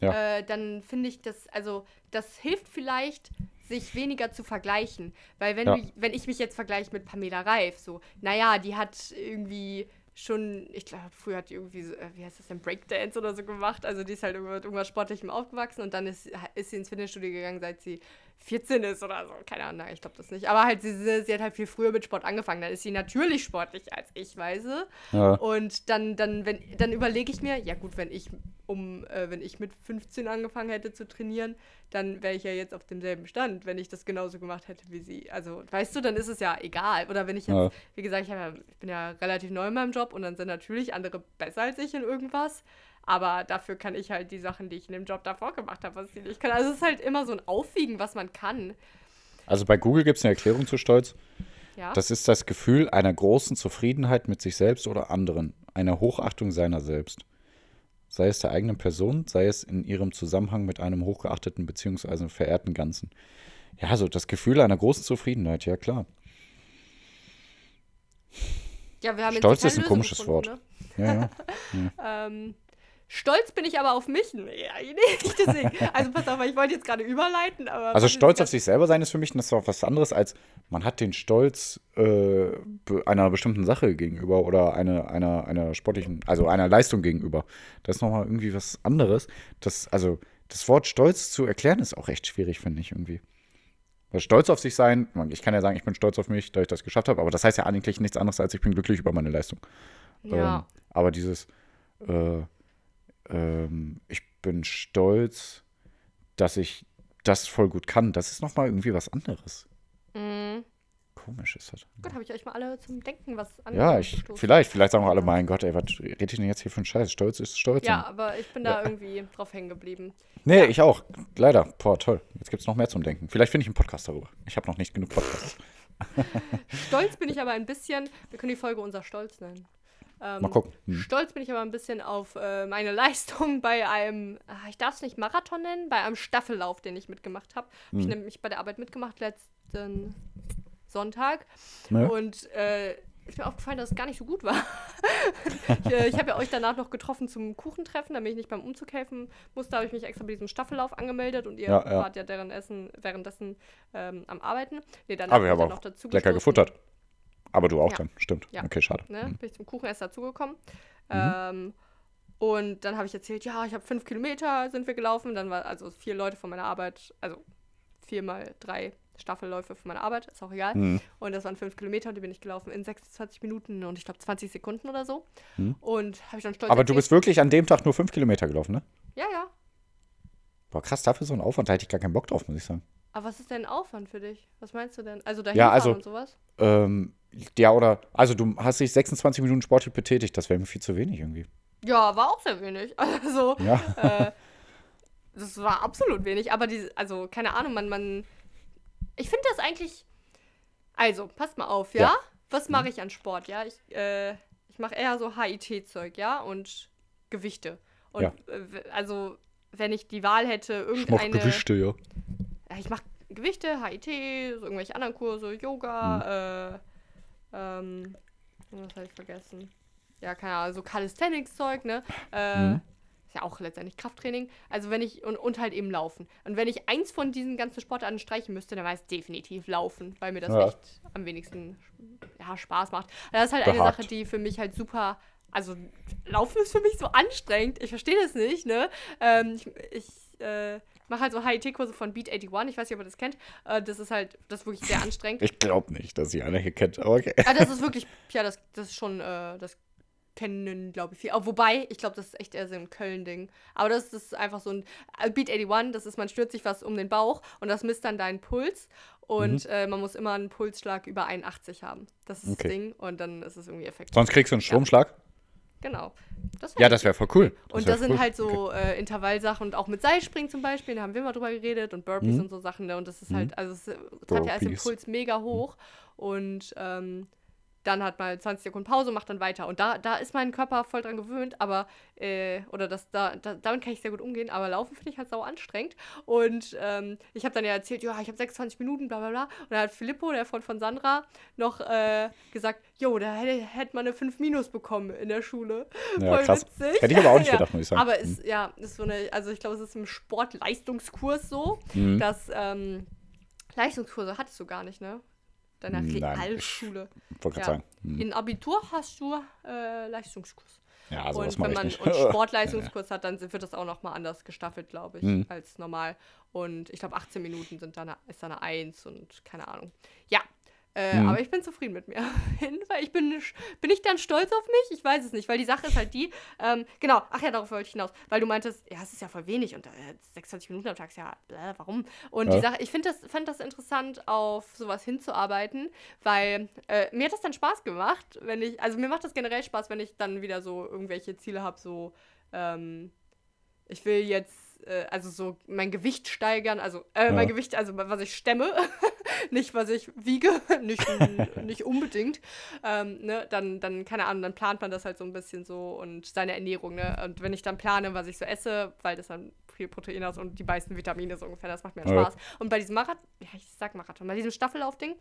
Ja. Äh, dann finde ich das, also das hilft vielleicht, sich weniger zu vergleichen. Weil wenn Ja. du, wenn ich mich jetzt vergleiche mit Pamela Reif, so, naja, die hat irgendwie schon, ich glaube, früher hat die irgendwie, so, äh, wie heißt das denn, Breakdance oder so gemacht. Also die ist halt irgendwas, irgendwas Sportlichem aufgewachsen und dann ist, ist sie ins Fitnessstudio gegangen, seit sie 14 ist oder so. Keine Ahnung, ich glaube das nicht. Aber halt, sie, sie hat halt viel früher mit Sport angefangen. Dann ist sie natürlich sportlich als ich, weiß. Ja. Und dann, dann, wenn, dann überlege ich mir, ja gut, wenn ich um, äh, wenn ich mit 15 angefangen hätte zu trainieren, dann wäre ich ja jetzt auf demselben Stand, wenn ich das genauso gemacht hätte wie sie. Also, weißt du, dann ist es ja egal. Oder wenn ich jetzt, Ja. wie gesagt, ich, ja, ich bin ja relativ neu in meinem Job und dann sind natürlich andere besser als ich in irgendwas. Aber dafür kann ich halt die Sachen, die ich in dem Job davor gemacht habe, was die nicht können. Also es ist halt immer so ein Aufwiegen, was man kann. Also bei Google gibt es eine Erklärung zu Stolz. Ja. Das ist das Gefühl einer großen Zufriedenheit mit sich selbst oder anderen, einer Hochachtung seiner selbst. sei es der eigenen Person, sei es in ihrem Zusammenhang mit einem hochgeachteten bzw. verehrten Ganzen. Ja, so das Gefühl einer großen Zufriedenheit, ja klar. Ja, wir haben Stolz ist ein keine komisches Lösung Wort. Ja, ja. *laughs* gefunden, Ne? Ähm, stolz bin ich aber auf mich. *laughs* Nee, nicht deswegen. Also pass auf, ich wollte jetzt gerade überleiten, aber. Also stolz auf sich selber sein ist für mich das ist auch was anderes als man hat den Stolz äh, einer bestimmten Sache gegenüber oder einer, einer, einer sportlichen, also einer Leistung gegenüber. Das ist nochmal irgendwie was anderes. Das, also das Wort Stolz zu erklären ist auch echt schwierig, finde ich irgendwie. Weil stolz auf sich sein, ich kann ja sagen, ich bin stolz auf mich, da ich das geschafft habe, aber das heißt ja eigentlich nichts anderes als ich bin glücklich über meine Leistung. Ja. Ähm, aber dieses, äh, ähm, ich bin stolz, dass ich das voll gut kann, das ist nochmal irgendwie was anderes. Mhm. Komisch ist das. Gut, habe ich euch mal alle zum Denken was Ja, ich, vielleicht, vielleicht sagen wir alle, mein Gott, ey, was redet ihr denn jetzt hier für einen Scheiß? Stolz ist Stolz. Ja, aber ich bin da irgendwie drauf hängen geblieben. Nee, ich auch. Leider. Boah, toll. Jetzt gibt es noch mehr zum Denken. Vielleicht finde ich einen Podcast darüber. Ich habe noch nicht genug Podcasts. *laughs* Stolz bin ich aber ein bisschen, wir können die Folge unser Stolz nennen. Ähm, Mal gucken. Hm. Stolz bin ich aber ein bisschen auf äh, meine *laughs* Leistung bei einem, ah, ich darf es nicht Marathon nennen, bei einem Staffellauf, den ich mitgemacht habe. Habe ich Hm. nämlich bei der Arbeit mitgemacht letzten Sonntag. Ne? Und äh, ist mir aufgefallen, dass es gar nicht so gut war. *laughs* ich äh, ich habe ja euch danach noch getroffen zum Kuchentreffen, damit ich nicht beim Umzug helfen musste. habe ich mich extra bei diesem Staffellauf angemeldet und ihr Ja, ja. wart ja deren Essen, währenddessen ähm, am Arbeiten. Nee, danach Aber wir haben auch noch dazu lecker gestoßen. gefuttert. Aber du auch Ja. dann. Stimmt. Ja. Okay, schade. Ne, Hm. bin ich zum Kuchen erst dazugekommen. Mhm. Ähm, und dann habe ich erzählt, ja, ich habe fünf Kilometer sind wir gelaufen. Dann war also vier Leute von meiner Arbeit, also vier mal drei Staffelläufe von meiner Arbeit, ist auch egal. Mhm. Und das waren fünf Kilometer und die bin ich gelaufen in 26 Minuten und ich glaube 20 Sekunden oder so. Mhm. Und habe ich dann stolz Aber du erzählt, bist wirklich an dem Tag nur fünf Kilometer gelaufen, ne? Ja, ja. Boah, krass, dafür so ein Aufwand, da hätte ich gar keinen Bock drauf, muss ich sagen. Aber was ist denn Aufwand für dich? Was meinst du denn? Also dahin Ja, also- und sowas? Ähm, ja, oder, also du hast dich 26 Minuten sportlich betätigt, das wäre mir viel zu wenig irgendwie. Ja, war auch sehr wenig. *laughs* Also, Ja. äh, das war absolut wenig. Aber diese, also, keine Ahnung, man, man. Ich finde das eigentlich. Also, passt mal auf, ja? Ja. Was mache ich an Sport, ja? Ich, äh, ich mache eher so HIT-Zeug, ja? Und Gewichte. Und Ja. äh, also, wenn ich die Wahl hätte, Ich mach irgendeine. Gewichte, ja. Ich mache Gewichte, HIT, so irgendwelche anderen Kurse, Yoga, äh, ähm, was habe ich vergessen? Ja, keine Ahnung, so Calisthenics-Zeug, ne? Äh, Mhm. Ist ja auch letztendlich Krafttraining. Also wenn ich, und, und halt eben Laufen. Und wenn ich eins von diesen ganzen Sportarten streichen müsste, dann wäre es definitiv Laufen, weil mir das Ja. echt am wenigsten ja, Spaß macht. Das ist halt eine Behagt. Sache, die für mich halt super, also Laufen ist für mich so anstrengend. Ich verstehe das nicht, ne? Ähm, ich ich äh, mache halt so HIT-Kurse von Beat 81, ich weiß nicht, ob ihr das kennt. Äh, das ist halt, das ist wirklich sehr anstrengend. Ich glaube nicht, dass sie einer hier kennt, aber okay. Ah, das ist wirklich, ja, das, das ist schon, äh, das kennen, glaube ich, viel. Aber wobei, ich glaube, das ist echt eher so ein Köln-Ding. Aber das, das ist einfach so ein äh, Beat 81, das ist, man stürzt sich was um den Bauch und das misst dann deinen Puls. Und Mhm. äh, man muss immer einen Pulsschlag über 81 haben. Das ist Okay. das Ding und dann ist es irgendwie effektiv. Sonst kriegst du einen Stromschlag? Genau. Das Ja, das wäre voll cool. und wär das sind cool. halt so äh, Intervallsachen und auch mit Seilspringen zum Beispiel, da haben wir mal drüber geredet und Burpees Mhm. und so Sachen. Ne? Und das ist halt, also es treibt ja alles den Burpees. Puls mega hoch und ähm, dann hat mal 20 Sekunden Pause, macht dann weiter. Und da, da ist mein Körper voll dran gewöhnt, aber, äh, oder das, da, da, damit kann ich sehr gut umgehen, aber Laufen finde ich halt sau anstrengend. Und ähm, ich habe dann ja erzählt, ja, ich habe 26 Minuten, bla bla bla. Und dann hat Filippo, der Freund von Sandra, noch äh, gesagt, jo, da hätte, hätte man eine 5 Minus bekommen in der Schule. Ja, Voll krass. witzig. Hätte ich aber auch nicht *laughs* Ja. gedacht, muss ich sagen. Aber ist, ja, ist so eine, also ich glaube, es ist im Sportleistungskurs so, Mhm. dass ähm, Leistungskurse hattest du gar nicht, ne? Deiner Nein, Realschule. Ich wollte Ja. sagen. hm. In Abitur hast du äh, Leistungskurs. Ja, also und wenn man nicht. und *laughs* Sportleistungskurs hat, dann wird das auch nochmal anders gestaffelt, glaube ich, Mhm. als normal. Und ich glaube, 18 Minuten sind dann eine, ist dann eine 1 und keine Ahnung. Ja. Äh, Mhm. Aber ich bin zufrieden mit mir. *laughs* weil ich bin, bin ich dann stolz auf mich? Ich weiß es nicht, weil die Sache ist halt die, ähm, genau, ach ja, darauf wollte ich hinaus, weil du meintest, ja, es ist ja voll wenig und äh, 26 Minuten am Tag ist ja, bläh, warum? Und Ja. die Sache, ich finde das, fand das interessant, auf sowas hinzuarbeiten, weil äh, mir hat das dann Spaß gemacht, wenn ich, also mir macht das generell Spaß, wenn ich dann wieder so irgendwelche Ziele habe, so, ähm, ich will jetzt, äh, also so mein Gewicht steigern, also äh, Ja. mein Gewicht, also was ich stemme. *laughs* nicht, was ich wiege, *laughs* nicht, nicht unbedingt. Ähm, ne? dann, dann, keine Ahnung, dann plant man das halt so ein bisschen so und seine Ernährung. Ne? Und wenn ich dann plane, was ich so esse, weil das dann viel Protein hat und die meisten Vitamine so ungefähr, das macht mir Spaß. Ja. Und bei diesem Marathon, ja, ich sag Marathon, bei diesem Staffellaufding,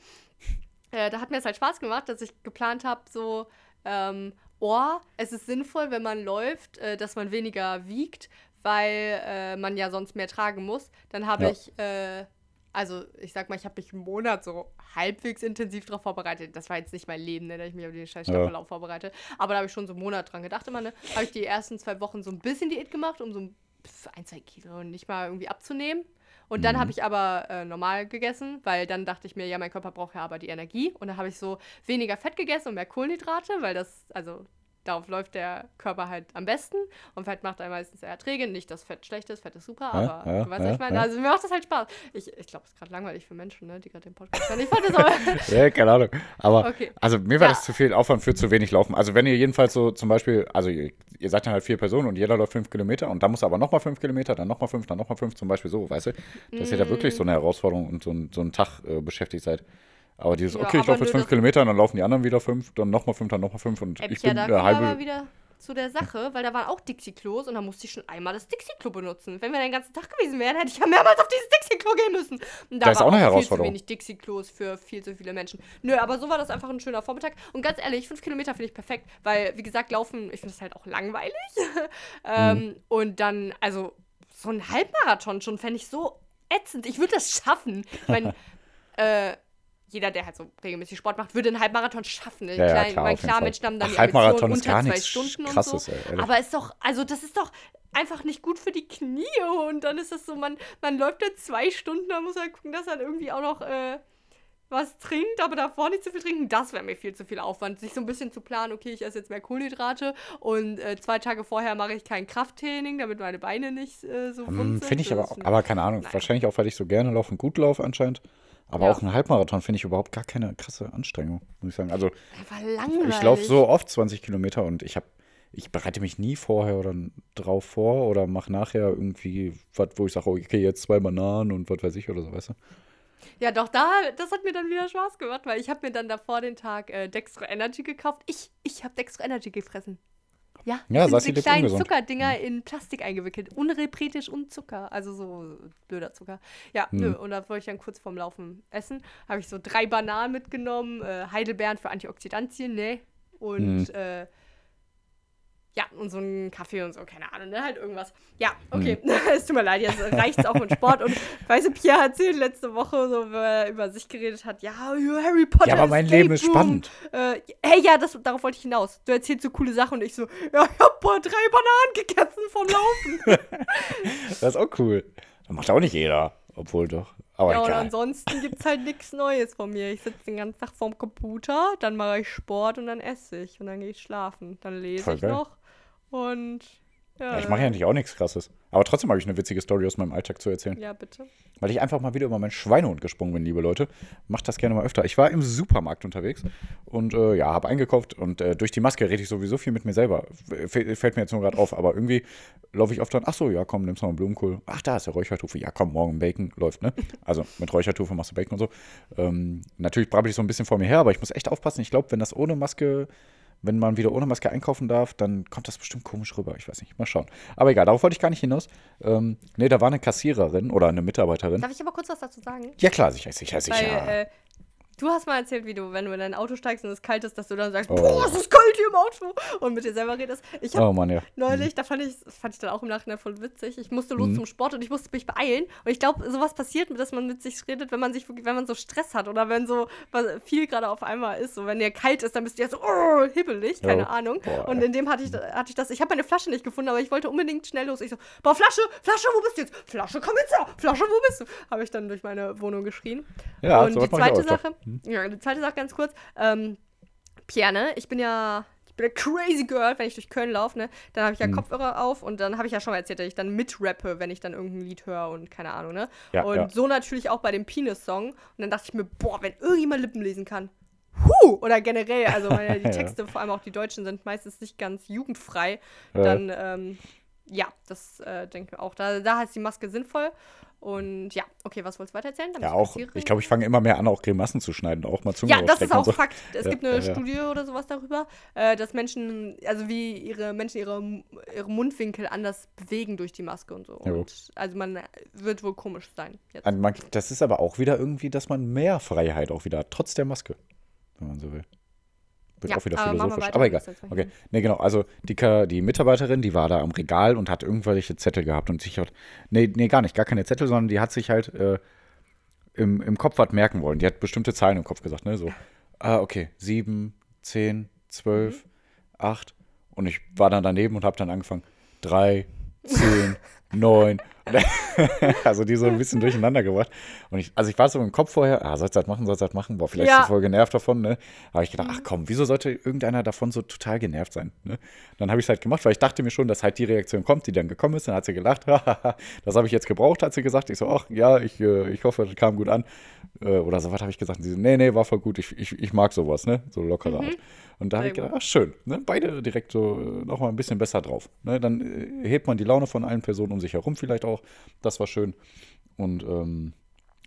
äh, da hat mir es halt Spaß gemacht, dass ich geplant habe, so, ähm, oh, es ist sinnvoll, wenn man läuft, äh, dass man weniger wiegt, weil äh, man ja sonst mehr tragen muss. Dann habe ja. ich, äh, also ich sag mal, ich habe mich einen Monat so halbwegs intensiv darauf vorbereitet. Das war jetzt nicht mein Leben, ne, dass ich mich auf den scheiß Staffellauf ja. vorbereite. Aber da habe ich schon so einen Monat dran gedacht. Immer, ne, habe ich die ersten zwei Wochen so ein bisschen Diät gemacht, um so ein, zwei Kilo nicht mal irgendwie abzunehmen. Und dann mhm. habe ich aber äh, normal gegessen, weil dann dachte ich mir, ja, mein Körper braucht ja aber die Energie. Und dann habe ich so weniger Fett gegessen und mehr Kohlenhydrate, weil das, also darauf läuft der Körper halt am besten. Und Fett macht einen meistens eher träge. Nicht, dass Fett schlecht ist, Fett ist super, aber ja, du weißt, ja, ich meine. Ja. Also mir macht das halt Spaß. Ich, ich glaube, es ist gerade langweilig für Menschen, ne, die gerade den Podcast hören. Ich fand das aber. *laughs* ja, keine Ahnung. Aber okay. also mir war das zu viel Aufwand für zu wenig Laufen. Also wenn ihr jedenfalls so zum Beispiel, also ihr, ihr seid dann halt vier Personen und jeder läuft fünf Kilometer und dann muss aber nochmal fünf Kilometer, dann nochmal fünf, dann nochmal fünf, zum Beispiel so, weißt du? Dass mm. ihr da wirklich so eine Herausforderung und so, so einen Tag äh, beschäftigt seid. Aber dieses, ja, okay, ich laufe jetzt fünf Kilometer, und dann laufen die anderen wieder fünf, dann nochmal fünf, dann nochmal fünf und Äpp, ich bin ja, eine halbe. wieder zu der Sache, weil da waren auch Dixie-Klos und da musste ich schon einmal das Dixie-Klo benutzen. Wenn wir den ganzen Tag gewesen wären, hätte ich ja mehrmals auf dieses Dixie-Klo gehen müssen. Und da das ist auch eine Herausforderung. viel zu wenig Dixie-Klos für viel zu viele Menschen. Nö, aber so war das einfach ein schöner Vormittag. Und ganz ehrlich, fünf Kilometer finde ich perfekt, weil, wie gesagt, laufen, ich finde es halt auch langweilig. *laughs* ähm, mhm. Und dann, also, so ein Halbmarathon schon fände ich so ätzend. Ich würde das schaffen. Ich meine, *laughs* äh, jeder, der halt so regelmäßig Sport macht, würde einen Halbmarathon schaffen. Ja, klar, ja, klar, mein, klar Menschen haben dann Ach, die Halbmarathon unter gar zwei Stunden krasses, und so. Ey, aber ist doch, also das ist doch einfach nicht gut für die Knie und dann ist das so, man, man läuft da zwei Stunden, da muss man gucken, dass er irgendwie auch noch äh, was trinkt, aber davor nicht zu viel trinken, das wäre mir viel zu viel Aufwand. Sich so ein bisschen zu planen, okay, ich esse jetzt mehr Kohlenhydrate und äh, zwei Tage vorher mache ich kein Krafttraining, damit meine Beine nicht äh, so hm, Finde ich aber auch, aber keine Ahnung, Nein. wahrscheinlich auch, weil ich so gerne laufe und gut laufe anscheinend. Aber ja. auch ein Halbmarathon finde ich überhaupt gar keine krasse Anstrengung, muss ich sagen. Also ich laufe so oft 20 Kilometer und ich habe, ich bereite mich nie vorher oder drauf vor oder mache nachher irgendwie was, wo ich sage, okay, jetzt zwei Bananen und was weiß ich oder so, weißt du? Ja, doch, da, das hat mir dann wieder Spaß gemacht, weil ich habe mir dann davor den Tag äh, Dextro Energy gekauft. Ich, ich habe Dextro Energy gefressen. Ja, ja das sind diese kleinen ungesund. Zuckerdinger mhm. in Plastik eingewickelt. Unrepretisch und Zucker. Also so blöder Zucker. Ja, mhm. nö. Und da wollte ich dann kurz vorm Laufen essen. Habe ich so drei Bananen mitgenommen, äh, Heidelbeeren für Antioxidantien, ne? Und mhm. äh, ja, und so ein Kaffee und so, keine Ahnung, ne? Halt irgendwas. Ja, okay. Mhm. *laughs* es tut mir leid, jetzt reicht es auch mit Sport. Und *laughs* weißt du, Pierre hat erzählt letzte Woche, so, wo er über sich geredet hat, ja, Harry Potter. Ja, aber mein Escape Leben ist spannend. Äh, hey, ja, das, darauf wollte ich hinaus. Du erzählst so coole Sachen und ich so, ja, ich hab boah, drei Bananen gegessen vom Laufen. *laughs* das ist auch cool. Das macht auch nicht jeder. Obwohl doch. Aber ja, egal. und ansonsten *laughs* gibt es halt nichts Neues von mir. Ich sitze den ganzen Tag vorm Computer, dann mache ich Sport und dann esse ich und dann gehe ich schlafen. Dann lese Voll ich geil. noch und ja. ja ich mache ja eigentlich auch nichts krasses. Aber trotzdem habe ich eine witzige Story aus meinem Alltag zu erzählen. Ja, bitte. Weil ich einfach mal wieder über meinen Schweinehund gesprungen bin, liebe Leute. Macht das gerne mal öfter. Ich war im Supermarkt unterwegs und äh, ja, habe eingekauft und äh, durch die Maske rede ich sowieso viel mit mir selber. F fällt mir jetzt nur gerade auf, aber irgendwie laufe ich oft dann, ach so, ja, komm, nimmst noch einen Blumenkohl. Ach, da ist der Räuchertofu. Ja, komm, morgen Bacon läuft, ne? Also mit Räuchertofu machst du Bacon und so. Ähm, natürlich brabbel ich so ein bisschen vor mir her, aber ich muss echt aufpassen. Ich glaube, wenn das ohne Maske wenn man wieder ohne Maske einkaufen darf, dann kommt das bestimmt komisch rüber. Ich weiß nicht. Mal schauen. Aber egal, darauf wollte ich gar nicht hinaus. Ähm, nee, da war eine Kassiererin oder eine Mitarbeiterin. Darf ich aber kurz was dazu sagen? Ja, klar, sicher, sicher, sicher. Weil, äh, Du hast mal erzählt, wie du, wenn du in dein Auto steigst und es kalt ist, dass du dann sagst, oh. boah, es ist kalt hier im Auto und mit dir selber redest. Ich hab oh Mann, ja. neulich, mhm. da fand ich, das fand ich dann auch im Nachhinein voll witzig. Ich musste los mhm. zum Sport und ich musste mich beeilen. Und ich glaube, sowas passiert, dass man mit sich redet, wenn man sich, wenn man so Stress hat oder wenn so viel gerade auf einmal ist. So, wenn dir kalt ist, dann bist du ja so oh, hibbelig, keine oh. Ahnung. Boah, und in dem hatte ich, hatte ich das. Ich habe meine Flasche nicht gefunden, aber ich wollte unbedingt schnell los. Ich so, boah, Flasche, Flasche, wo bist du jetzt? Flasche, komm jetzt her. Flasche, wo bist du? Habe ich dann durch meine Wohnung geschrien. Ja, und die zweite Sache, hm? ja, die zweite Sache ganz kurz. Ähm, Pierre, ne? Ich bin ja ich bin crazy girl, wenn ich durch Köln laufe, ne? Dann habe ich ja mhm. Kopfhörer auf und dann habe ich ja schon mal erzählt, dass ich dann mitrappe, wenn ich dann irgendein Lied höre und keine Ahnung, ne? Ja, und ja. so natürlich auch bei dem Penis-Song. Und dann dachte ich mir, boah, wenn irgendjemand Lippen lesen kann. Huh! Oder generell, also weil die *laughs* Texte, vor allem auch die deutschen, sind meistens nicht ganz jugendfrei. Dann, ähm, ja, das äh, denke ich auch. Da, da ist die Maske sinnvoll. Und ja, okay, was wolltest du weiter erzählen? Ja, auch, ich glaube, ich fange immer mehr an, auch Grimassen zu schneiden, auch mal Zunge Ja, das ist auch so. Fakt. Es Ja, gibt eine ja, ja. Studie oder sowas darüber, äh, dass Menschen, also wie ihre Menschen ihre, ihre Mundwinkel anders bewegen durch die Maske und so. Und also man wird wohl komisch sein jetzt. Das ist aber auch wieder irgendwie, dass man mehr Freiheit auch wieder hat, trotz der Maske, wenn man so will. Wird Ja, auch wieder aber philosophisch. Aber wir egal. Okay. Nee, genau. Also die, die Mitarbeiterin, die war da am Regal und hat irgendwelche Zettel gehabt und sich hat. Nee, nee, gar nicht, gar keine Zettel, sondern die hat sich halt äh, im, im Kopf was merken wollen. Die hat bestimmte Zahlen im Kopf gesagt, ne? So, ah, okay, sieben, zehn, zwölf, Mhm. acht. Und ich war dann daneben und habe dann angefangen. Drei, zehn, neun. *laughs* also die so ein bisschen durcheinander gebracht. Und ich, also ich war so im Kopf vorher, ah, sollst du das machen, sollst du das machen? Boah, vielleicht Ja. ist voll genervt davon, ne? Aber ich gedacht, ach komm, wieso sollte irgendeiner davon so total genervt sein? Ne? Dann habe ich es halt gemacht, weil ich dachte mir schon, dass halt die Reaktion kommt, die dann gekommen ist. Dann hat sie gelacht, *laughs* das habe ich jetzt gebraucht, hat sie gesagt. Ich so, ach ja, ich, äh, ich hoffe, das kam gut an. Äh, Oder so was habe ich gesagt. Und sie so, nee, nee, war voll gut, ich, ich, ich mag sowas, ne? So lockere Art. Und da habe ich gedacht, ach schön, ne? beide direkt so äh, nochmal ein bisschen besser drauf. Ne? Dann hebt man die Laune von allen Personen um sich herum vielleicht auch. Das war schön. Und ähm,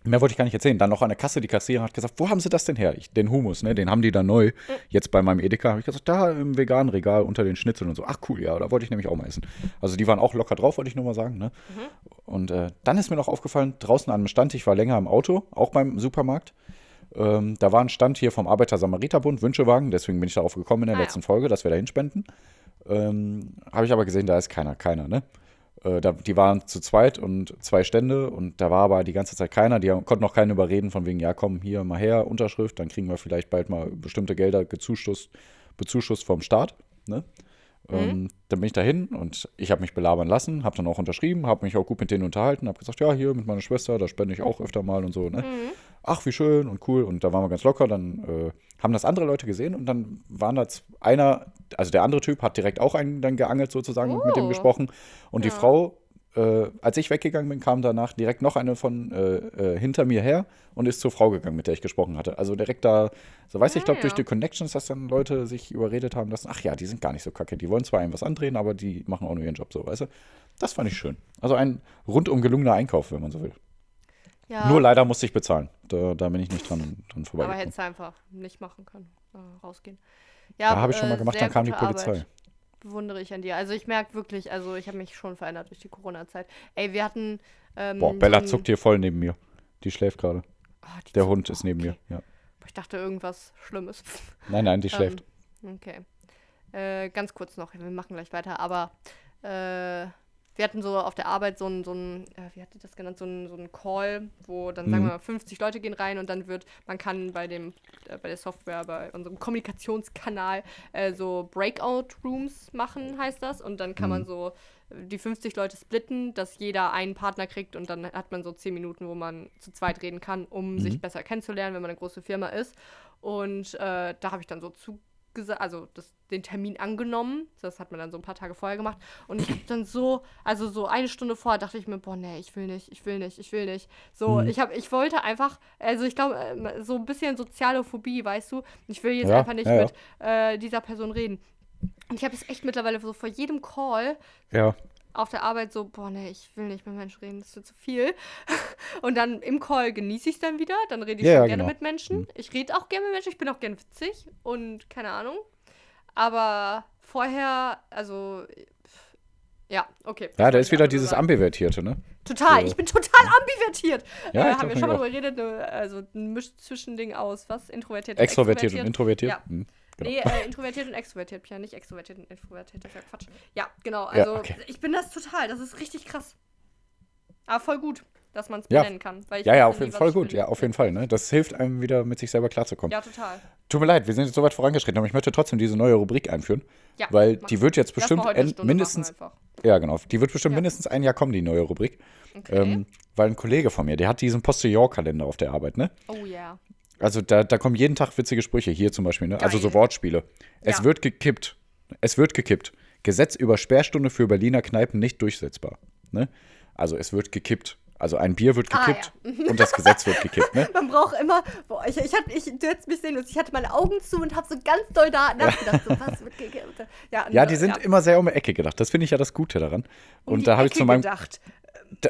mehr wollte ich gar nicht erzählen. Dann noch an der Kasse, die Kassiererin hat gesagt, wo haben sie das denn her? Ich, den Hummus, ne? Den haben die da neu. Jetzt bei meinem Edeka habe ich gesagt, da im veganen Regal unter den Schnitzeln und so. Ach cool, ja, da wollte ich nämlich auch mal essen. Also die waren auch locker drauf, wollte ich nur mal sagen. Ne? Und äh, dann ist mir noch aufgefallen, draußen an einem Stand, ich war länger im Auto, auch beim Supermarkt. Ähm, da war ein Stand hier vom Arbeiter-Samariter-Bund, Wünschewagen, deswegen bin ich darauf gekommen in der Ah, ja. letzten Folge, dass wir da hinspenden. Ähm, Habe ich aber gesehen, da ist keiner, keiner, ne? Äh, da, die waren zu zweit und zwei Stände und da war aber die ganze Zeit keiner. Die haben, konnten auch keinen überreden, von wegen, ja, komm hier mal her, Unterschrift, dann kriegen wir vielleicht bald mal bestimmte Gelder gezuschusst, bezuschusst vom Staat. Ne? Ähm, dann bin ich dahin und ich habe mich belabern lassen, habe dann auch unterschrieben, habe mich auch gut mit denen unterhalten, habe gesagt, ja, hier mit meiner Schwester, da spende ich auch öfter mal und so. Ne? Ach, wie schön und cool. Und da waren wir ganz locker. Dann äh, haben das andere Leute gesehen und dann waren da einer, also der andere Typ hat direkt auch einen dann geangelt sozusagen und mit dem Oh. gesprochen. Und die Ja. Frau, äh, als ich weggegangen bin, kam danach direkt noch eine von äh, äh, hinter mir her und ist zur Frau gegangen, mit der ich gesprochen hatte. Also direkt da, so weiß ich, ich glaube, Ah, durch ja. die Connections, dass dann Leute sich überredet haben lassen, ach ja, die sind gar nicht so kacke. Die wollen zwar einem was andrehen, aber die machen auch nur ihren Job so, weißt du? Das fand ich schön. Also ein rundum gelungener Einkauf, wenn man so will. Ja, Nur leider musste ich bezahlen. Da, da bin ich nicht dran, dran vorbei. aber hättest du einfach nicht machen können. Äh, rausgehen. Ja, Ja, habe ich schon mal äh, gemacht, dann kam die Polizei. Arbeit. Bewundere ich an dir. Also ich merke wirklich, also ich habe mich schon verändert durch die Corona-Zeit. Ey, wir hatten. Ähm, Boah, Bella zuckt hier voll neben mir. Die schläft gerade. Oh, Der Hund ist neben okay. mir. Ja. Ich dachte irgendwas Schlimmes. *laughs* Nein, nein, die schläft. Ähm, okay. Äh, ganz kurz noch, wir machen gleich weiter, aber äh, wir hatten so auf der Arbeit so ein, so ein äh, wie hat die das genannt, so ein, so ein Call, wo dann sagen Mhm. wir mal 50 Leute gehen rein und dann wird, man kann bei dem, äh, bei der Software, bei unserem Kommunikationskanal äh, so Breakout-Rooms machen, heißt das. Und dann kann man Mhm. so äh, die 50 Leute splitten, dass jeder einen Partner kriegt und dann hat man so 10 Minuten, wo man zu zweit reden kann, um Mhm. sich besser kennenzulernen, wenn man eine große Firma ist. Und äh, da habe ich dann so zugesagt, also das, den Termin angenommen. Das hat man dann so ein paar Tage vorher gemacht. Und ich habe dann so, also so eine Stunde vorher dachte ich mir, boah, nee, ich will nicht, ich will nicht, ich will nicht. So, Mhm. ich habe, ich wollte einfach, also ich glaube, äh, so ein bisschen soziale Phobie, weißt du? Ich will jetzt Ja, einfach nicht ja, ja. mit äh, dieser Person reden. Und ich habe es echt mittlerweile so vor jedem Call Ja. Auf der Arbeit so, boah, nee, ich will nicht mit Menschen reden, das wird zu viel. *laughs* Und dann im Call genieße ich es dann wieder, dann rede ich Ja, schon ja, gerne genau. mit Menschen. Ich rede auch gerne mit Menschen, ich bin auch gerne witzig und keine Ahnung. Aber vorher, also, ja, okay. Ja, da ist wieder dieses sagen. Ambivertierte, ne? Total, so- ich bin total ambivertiert. Ja, äh, haben wir schon mal ich drüber geredet, ne, also ein Misch-Zwischending aus, was? Introvertiert Extrovertiert und introvertiert. Ja. Hm, genau. Nee, äh, introvertiert und extrovertiert, Pia, nicht extrovertiert und introvertiert, das ist ja Quatsch. Ja, genau, Ja, also okay. ich bin das total, das ist richtig krass. Aber voll gut, dass man es Ja. benennen kann. Weil ich Ja, ja, auf jeden Fall gut. will. Ja, auf jeden Fall. Ne? Das hilft einem wieder, mit sich selber klarzukommen. Ja, total. Tut mir leid, wir sind jetzt so weit vorangeschritten, aber ich möchte trotzdem diese neue Rubrik einführen. Ja, weil die wird jetzt bestimmt mindestens, ja genau, die wird bestimmt Ja. mindestens ein Jahr kommen, die neue Rubrik. Okay. Ähm, weil ein Kollege von mir, der hat diesen Postillon-Kalender auf der Arbeit, ne? oh ja. Also da, da kommen jeden Tag witzige Sprüche, hier zum Beispiel, ne? Also so. Wortspiele. Es Ja. wird gekippt. Es wird gekippt. Gesetz über Sperrstunde für Berliner Kneipen nicht durchsetzbar. Ne? Also es wird gekippt. Also ein Bier wird Ah, gekippt und das Gesetz wird gekippt, ne? *laughs* Man braucht immer, boah, ich, ich, hatte, ich, du hättest mich sehen müssen, ich hatte meine Augen zu und habe so ganz doll da nachgedacht, so, was wird gegeben? Ja, Ja, die sind ja, immer sehr um die Ecke gedacht. Das finde ich ja das Gute daran. um Und die da habe ich zu meinem. gedacht.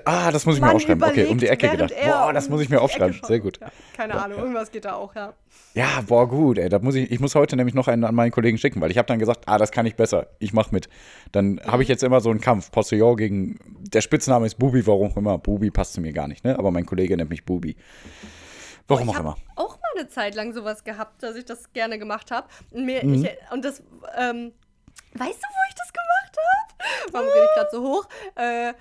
Ah, das muss ich mir aufschreiben. Okay, um die Ecke gedacht. Boah, das muss ich mir aufschreiben. Sehr gut. Ja, keine Ahnung, irgendwas geht da auch, ja. Ja, boah, gut, ey. Da muss ich, ich muss heute nämlich noch einen an meinen Kollegen schicken, weil ich habe dann gesagt, ah, das kann ich besser. Ich mach mit. Dann habe Mhm. ich jetzt immer so einen Kampf. Postillon gegen. Der Spitzname ist Bubi, warum auch immer. Bubi passt zu mir gar nicht, ne? Aber mein Kollege nennt mich Bubi. Warum ich auch habe immer. auch mal eine Zeit lang sowas gehabt, dass ich das gerne gemacht habe. Und, mir- Mhm. ich, und das, ähm, weißt du, wo ich das gemacht habe? Warum rede ich gerade so hoch? Äh,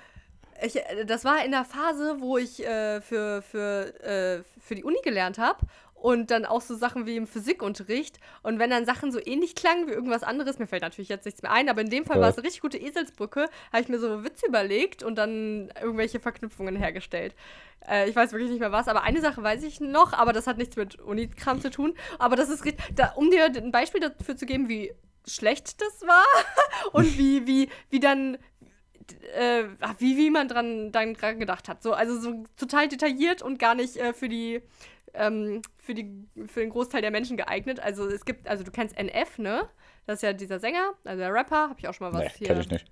ich, äh, das war in der Phase, wo ich äh, für, für, äh, für die Uni gelernt habe. Und dann auch so Sachen wie im Physikunterricht. Und wenn dann Sachen so ähnlich klangen wie irgendwas anderes, mir fällt natürlich jetzt nichts mehr ein, aber in dem Fall Ja. war es eine richtig gute Eselsbrücke, habe ich mir so Witze überlegt und dann irgendwelche Verknüpfungen hergestellt. Äh, ich weiß wirklich nicht mehr was, aber eine Sache weiß ich noch, aber das hat nichts mit Unikram zu tun. Aber das ist, richtig- da, um dir ein Beispiel dafür zu geben, wie schlecht das war *laughs* und wie, wie, wie dann äh, wie, wie man dran, dann dran gedacht hat. So, also so total detailliert und gar nicht äh, für die ähm, für, die, für den Großteil der Menschen geeignet. Also es gibt, also du kennst NF, ne? Das ist ja dieser Sänger, also der Rapper, habe ich auch schon mal was Nee, hier. kenn ich nicht.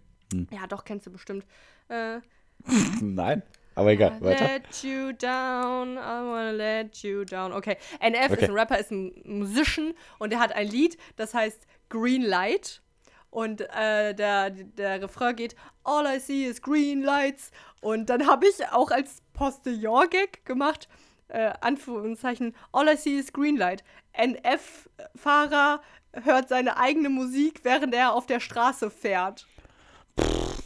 Ja, doch, kennst du bestimmt. Äh, *laughs* Nein. Aber egal, weiter. Let you down, I wanna let you down. Okay, NF Okay. ist ein Rapper, ist ein Musician und er hat ein Lied, das heißt Green Light. Und äh, der, der Refrain geht, All I see is green lights. Und dann habe ich auch als Postillon-Gag gemacht, äh, Anführungszeichen, All I see is green light. NF-Fahrer hört seine eigene Musik, während er auf der Straße fährt.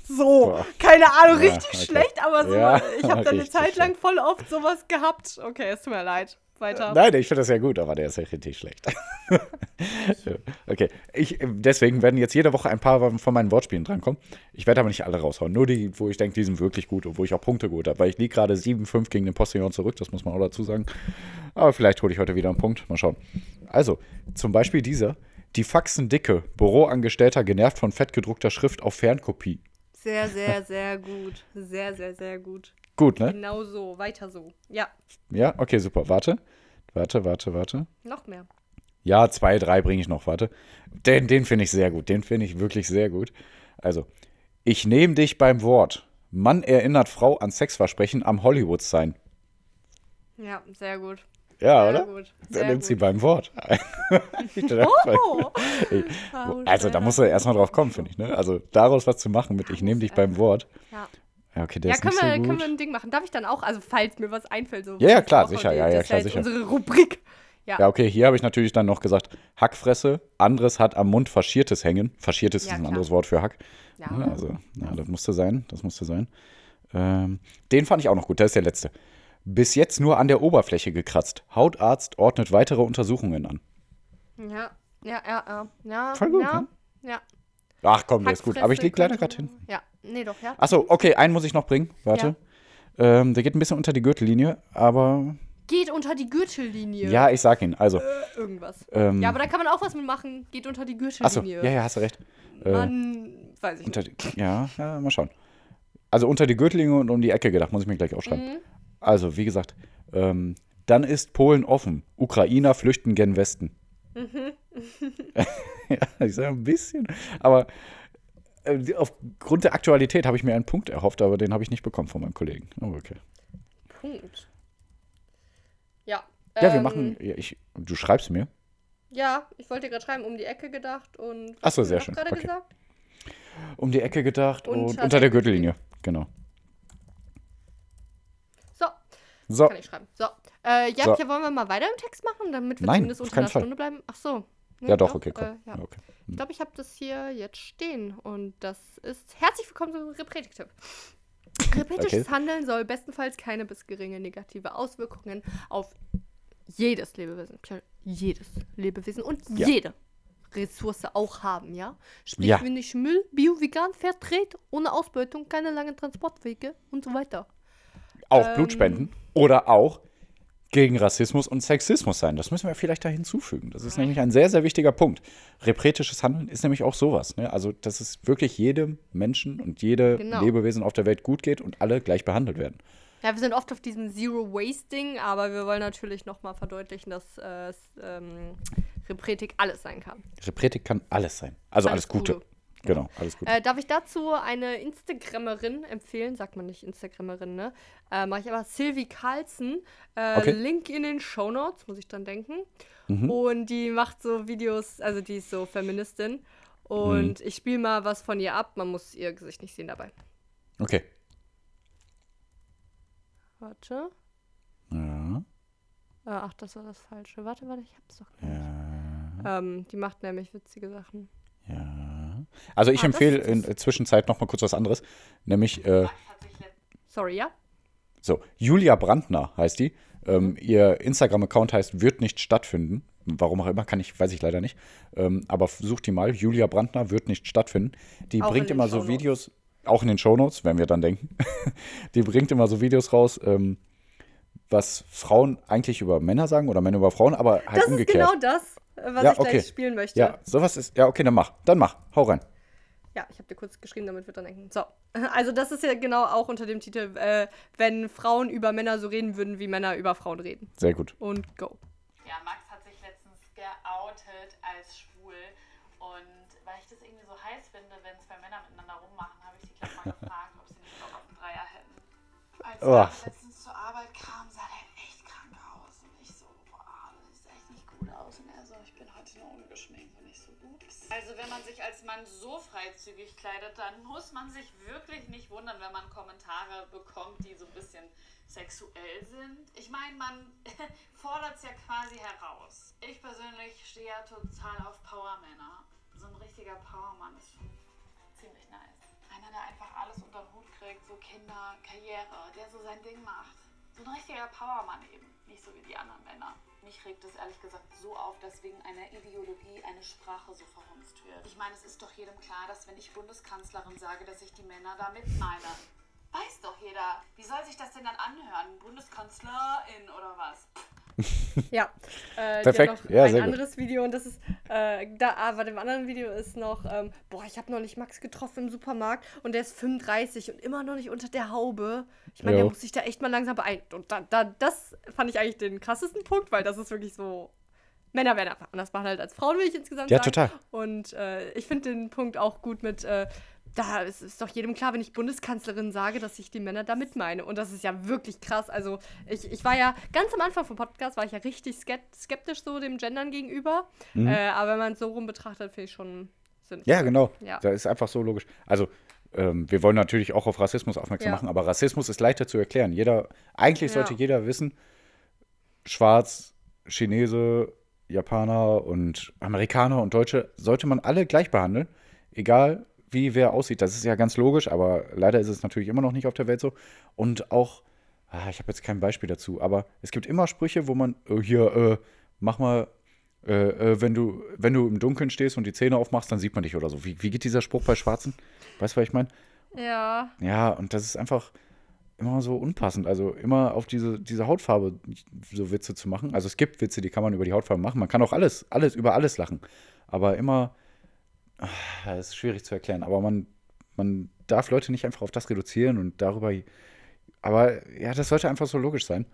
So, Boah. keine Ahnung, Ja, richtig okay. schlecht, aber so, Ja, ich habe dann eine *laughs* Zeit lang voll oft sowas gehabt. Okay, es tut mir leid. Weiter. Nein, ich finde das ja gut, aber der ist ja richtig schlecht. *laughs* okay, ich, deswegen werden jetzt jede Woche ein paar von meinen Wortspielen drankommen. Ich werde aber nicht alle raushauen. Nur die, wo ich denke, die sind wirklich gut und wo ich auch Punkte gut habe. Weil ich liege gerade 7-5 gegen den Postillon zurück, das muss man auch dazu sagen. Aber vielleicht hole ich heute wieder einen Punkt. Mal schauen. Also, zum Beispiel dieser. Die Faxen dicke. Büroangestellter genervt von fettgedruckter Schrift auf Fernkopie. Sehr, sehr, sehr gut. Sehr, sehr, sehr gut. Gut, ne? Genau so, weiter so. Ja, Ja, okay, super. Warte. Warte, warte, warte. noch mehr. Ja, zwei, drei bringe ich noch, warte. Den, den finde ich sehr gut. Den finde ich wirklich sehr gut. Also, ich nehme dich beim Wort. Mann erinnert Frau an Sexversprechen am Hollywood-Sein. Ja, sehr gut. Ja, Sehr oder? Sehr nimmt sie gut. beim Wort. *laughs* Oh. also, da musst du erstmal drauf kommen, finde ich. Ne? Also, daraus was zu machen mit Ich nehme dich beim Wort. Ja, Ja, okay, der ja ist können, nicht wir, so gut. können wir ein Ding machen. Darf ich dann auch, also falls mir was einfällt, so. Ja, ja, klar, sicher, ja, ja, klar, jetzt sicher. unsere Rubrik. Ja, Ja, okay, hier habe ich natürlich dann noch gesagt, Hackfresse, anderes hat am Mund faschiertes hängen. Faschiertes Ja, ist ein klar. anderes Wort für Hack. Ja. Ja, also, ja, das musste sein, das musste sein. Ähm, den fand ich auch noch gut, das ist der letzte. Bis jetzt nur an der Oberfläche gekratzt. Hautarzt ordnet weitere Untersuchungen an. ja, ja, ja, ja. ja Voll gut, ja, ne? ja. Ach komm, der ist gut. Aber ich liege leider gerade hin. Ja, nee, doch, ja. Achso, okay, einen muss ich noch bringen. Warte. Ähm, der geht ein bisschen unter die Gürtellinie, aber Geht unter die Gürtellinie. ja, ich sag ihn. Also, Äh, irgendwas. ähm, Ja, aber da kann man auch was mitmachen. Geht unter die achso, Gürtellinie. ja, ja, hast du recht. Äh, weiß ich Unter nicht. die, ja, ja, mal schauen. Also unter die Gürtellinie und um die Ecke gedacht, muss ich mir gleich aufschreiben. Mhm. Also, wie gesagt, ähm, dann ist Polen offen. Ukrainer flüchten gen Westen. Mhm. *laughs* *laughs* ja, ich sage ein bisschen. Aber aufgrund der Aktualität habe ich mir einen Punkt erhofft, aber den habe ich nicht bekommen von meinem Kollegen. Oh, okay. Punkt. Ja. Ja, wir ähm, machen. Ja, ich, du schreibst mir. Ja, ich wollte gerade schreiben, um die Ecke gedacht und. Ach so, hast du sehr schön. gerade Okay. gesagt? Um die Ecke gedacht und Unter unter der Gürtellinie. Genau. So, So, kann ich schreiben. So. Äh, ja, So. hier wollen wir mal weiter im Text machen, damit wir Nein, zumindest unter einer Fall. Stunde bleiben. Ach so. Nee, ja doch, okay, komm. Äh, ja. Okay. Ich glaube, ich habe das hier jetzt stehen und das ist herzlich willkommen zum Repretik-Tipp. Repretisches Okay. Handeln soll bestenfalls keine bis geringe negative Auswirkungen auf jedes Lebewesen, jedes Lebewesen und Ja. jede Ressource auch haben, ja? Sprich, Ja. wenn ich Müll bio-vegan vertrete, ohne Ausbeutung, keine langen Transportwege und so weiter. Auch Ähm, Blutspenden oder auch gegen Rassismus und Sexismus sein. Das müssen wir vielleicht da hinzufügen. Das ist nämlich ein sehr, sehr wichtiger Punkt. Repretisches Handeln ist nämlich auch sowas. Ne? Also, dass es wirklich jedem Menschen und jede Genau. Lebewesen auf der Welt gut geht und alle gleich behandelt werden. Ja, wir sind oft auf diesem Zero-Waste-Ding, aber wir wollen natürlich nochmal verdeutlichen, dass äh, ähm, Repretik alles sein kann. Repretik kann alles sein. Also alles, alles Gute. Gute. Genau, alles gut. Äh, darf ich dazu eine Instagrammerin empfehlen? Sagt man nicht Instagrammerin, ne? Äh, Mache ich aber Sylvie Carlson. Äh, okay. Link in den Show Notes, muss ich dann denken. Mhm. Und die macht so Videos, also die ist so Feministin. Und mhm. ich spiele mal was von ihr ab. Man muss ihr Gesicht nicht sehen dabei. Okay. Warte. Ja. Ah, ach, das war das Falsche. Warte, warte, ich hab's doch gleich. Ja. Ähm, die macht nämlich witzige Sachen. Also ich ah, empfehle in der Zwischenzeit noch mal kurz was anderes, nämlich äh, Sorry, ja? So, Julia Brandner heißt die. Ähm, ihr Instagram-Account heißt wird nicht stattfinden. Warum auch immer, kann ich, weiß ich leider nicht. Ähm, aber sucht die mal. Julia Brandner wird nicht stattfinden. Die auch bringt immer so Videos, auch in den Shownotes, wenn wir dann denken. *laughs* die bringt immer so Videos raus, ähm, was Frauen eigentlich über Männer sagen oder Männer über Frauen, aber halt das umgekehrt. Ist genau das was ja, ich okay. gleich spielen möchte. Ja, sowas ist. Ja, okay, dann mach. Dann mach. Hau rein. Ja, ich habe dir kurz geschrieben, damit wir dann denken. So, *laughs* also das ist ja genau auch unter dem Titel, äh, wenn Frauen über Männer so reden würden, wie Männer über Frauen reden. Sehr gut. Und go. Ja, Max hat sich letztens geoutet als schwul und weil ich das irgendwie so heiß finde, wenn zwei Männer miteinander rummachen, habe ich die gleich mal gefragt, ob sie nicht Bock auf einen Dreier hätten. Als oh. Als Mann so freizügig kleidet, dann muss man sich wirklich nicht wundern, wenn man Kommentare bekommt, die so ein bisschen sexuell sind. Ich meine, man *laughs* fordert es ja quasi heraus. Ich persönlich stehe ja total auf Powermänner. So ein richtiger Powermann ist schon ziemlich nice. Einer, der einfach alles unter den Hut kriegt, so Kinder, Karriere, der so sein Ding macht. So ein richtiger Powermann eben, nicht so wie die anderen Männer. Mich regt es ehrlich gesagt so auf, dass wegen einer Ideologie eine Sprache so verhunzt wird. Ich meine, es ist doch jedem klar, dass wenn ich Bundeskanzlerin sage, dass ich die Männer damit meine. Weiß doch jeder. Wie soll sich das denn dann anhören? Bundeskanzlerin oder was? Ja. *laughs* Äh, Perfekt. Ja, ein anderes gut. Video und das ist, äh, da, aber ah, dem anderen Video ist noch, ähm, boah, ich habe noch nicht Max getroffen im Supermarkt und der ist 35 und immer noch nicht unter der Haube. Ich meine, der muss sich da echt mal langsam beeilen. Und da, da, das fand ich eigentlich den krassesten Punkt, weil das ist wirklich so. Männer werden einfach anders machen halt als Frauen, will ich insgesamt ja, sagen. Ja, total. Und äh, ich finde den Punkt auch gut mit, äh, da ist, ist doch jedem klar, wenn ich Bundeskanzlerin sage, dass ich die Männer damit meine. Und das ist ja wirklich krass. Also ich, ich war ja ganz am Anfang vom Podcast, war ich ja richtig skeptisch so dem Gendern gegenüber. Mhm. Äh, aber wenn man es so rum betrachtet, finde ich schon sinnvoll. Ja, genau. Ja. Da ist einfach so logisch. Also ähm, wir wollen natürlich auch auf Rassismus aufmerksam ja. machen, aber Rassismus ist leichter zu erklären. Jeder, eigentlich sollte ja. jeder wissen, Schwarz, Chinese, Japaner und Amerikaner und Deutsche sollte man alle gleich behandeln, egal wie wer aussieht. Das ist ja ganz logisch, aber leider ist es natürlich immer noch nicht auf der Welt so. Und auch, ah, ich habe jetzt kein Beispiel dazu, aber es gibt immer Sprüche, wo man, äh, hier, äh, mach mal, äh, äh, wenn, du, wenn du im Dunkeln stehst und die Zähne aufmachst, dann sieht man dich oder so. Wie, wie geht dieser Spruch bei Schwarzen? Weißt du, was ich meine? Ja. Ja, und das ist einfach immer so unpassend. Also immer auf diese, diese Hautfarbe so Witze zu machen. Also es gibt Witze, die kann man über die Hautfarbe machen. Man kann auch alles, alles, über alles lachen. Aber immer das ist schwierig zu erklären, aber man, man darf Leute nicht einfach auf das reduzieren und darüber. Aber ja, das sollte einfach so logisch sein.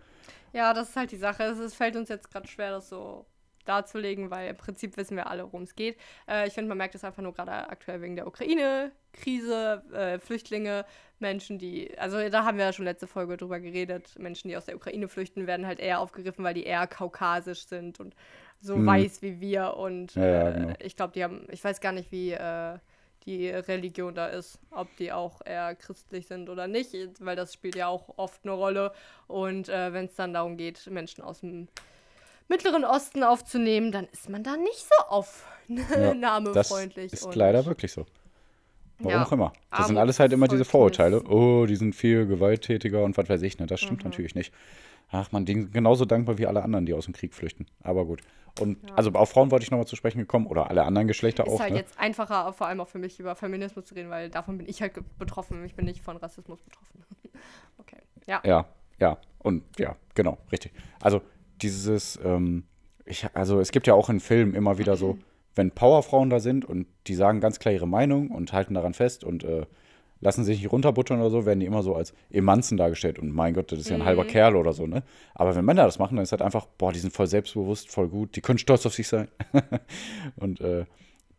Ja, das ist halt die Sache. Es fällt uns jetzt gerade schwer, das so darzulegen, weil im Prinzip wissen wir alle, worum es geht. Äh, ich finde, man merkt es einfach nur gerade aktuell wegen der Ukraine-Krise, äh, Flüchtlinge, Menschen, die, also da haben wir ja schon letzte Folge drüber geredet, Menschen, die aus der Ukraine flüchten, werden halt eher aufgegriffen, weil die eher kaukasisch sind und so hm. weiß wie wir. Und ja, ja, äh, genau. ich glaube, die haben, ich weiß gar nicht, wie äh, die Religion da ist, ob die auch eher christlich sind oder nicht, weil das spielt ja auch oft eine Rolle. Und äh, wenn es dann darum geht, Menschen aus dem Mittleren Osten aufzunehmen, dann ist man da nicht so aufnahmefreundlich. *laughs* Das ist leider wirklich so. Warum ja, auch immer. Das sind alles halt immer diese Vorurteile. Oh, die sind viel gewalttätiger und was weiß ich. Ne? Das stimmt mhm. natürlich nicht. Ach man, die sind genauso dankbar wie alle anderen, die aus dem Krieg flüchten. Aber gut. Und ja. also auf Frauen wollte ich nochmal zu sprechen gekommen oder alle anderen Geschlechter ist auch. Ist halt ne? jetzt einfacher, vor allem auch für mich, über Feminismus zu reden, weil davon bin ich halt betroffen. Ich bin nicht von Rassismus betroffen. *laughs* okay. Ja. Ja, ja. Und ja, genau, richtig. Also dieses, ähm, ich, also es gibt ja auch in Filmen immer wieder so, *clears throat* wenn Powerfrauen da sind und die sagen ganz klar ihre Meinung und halten daran fest und äh, lassen sich nicht runterbuttern oder so, werden die immer so als Emanzen dargestellt. Und mein Gott, das ist ja ein halber Kerl oder so, ne? Aber wenn Männer das machen, dann ist halt einfach, boah, die sind voll selbstbewusst, voll gut, die können stolz auf sich sein. *laughs* und äh,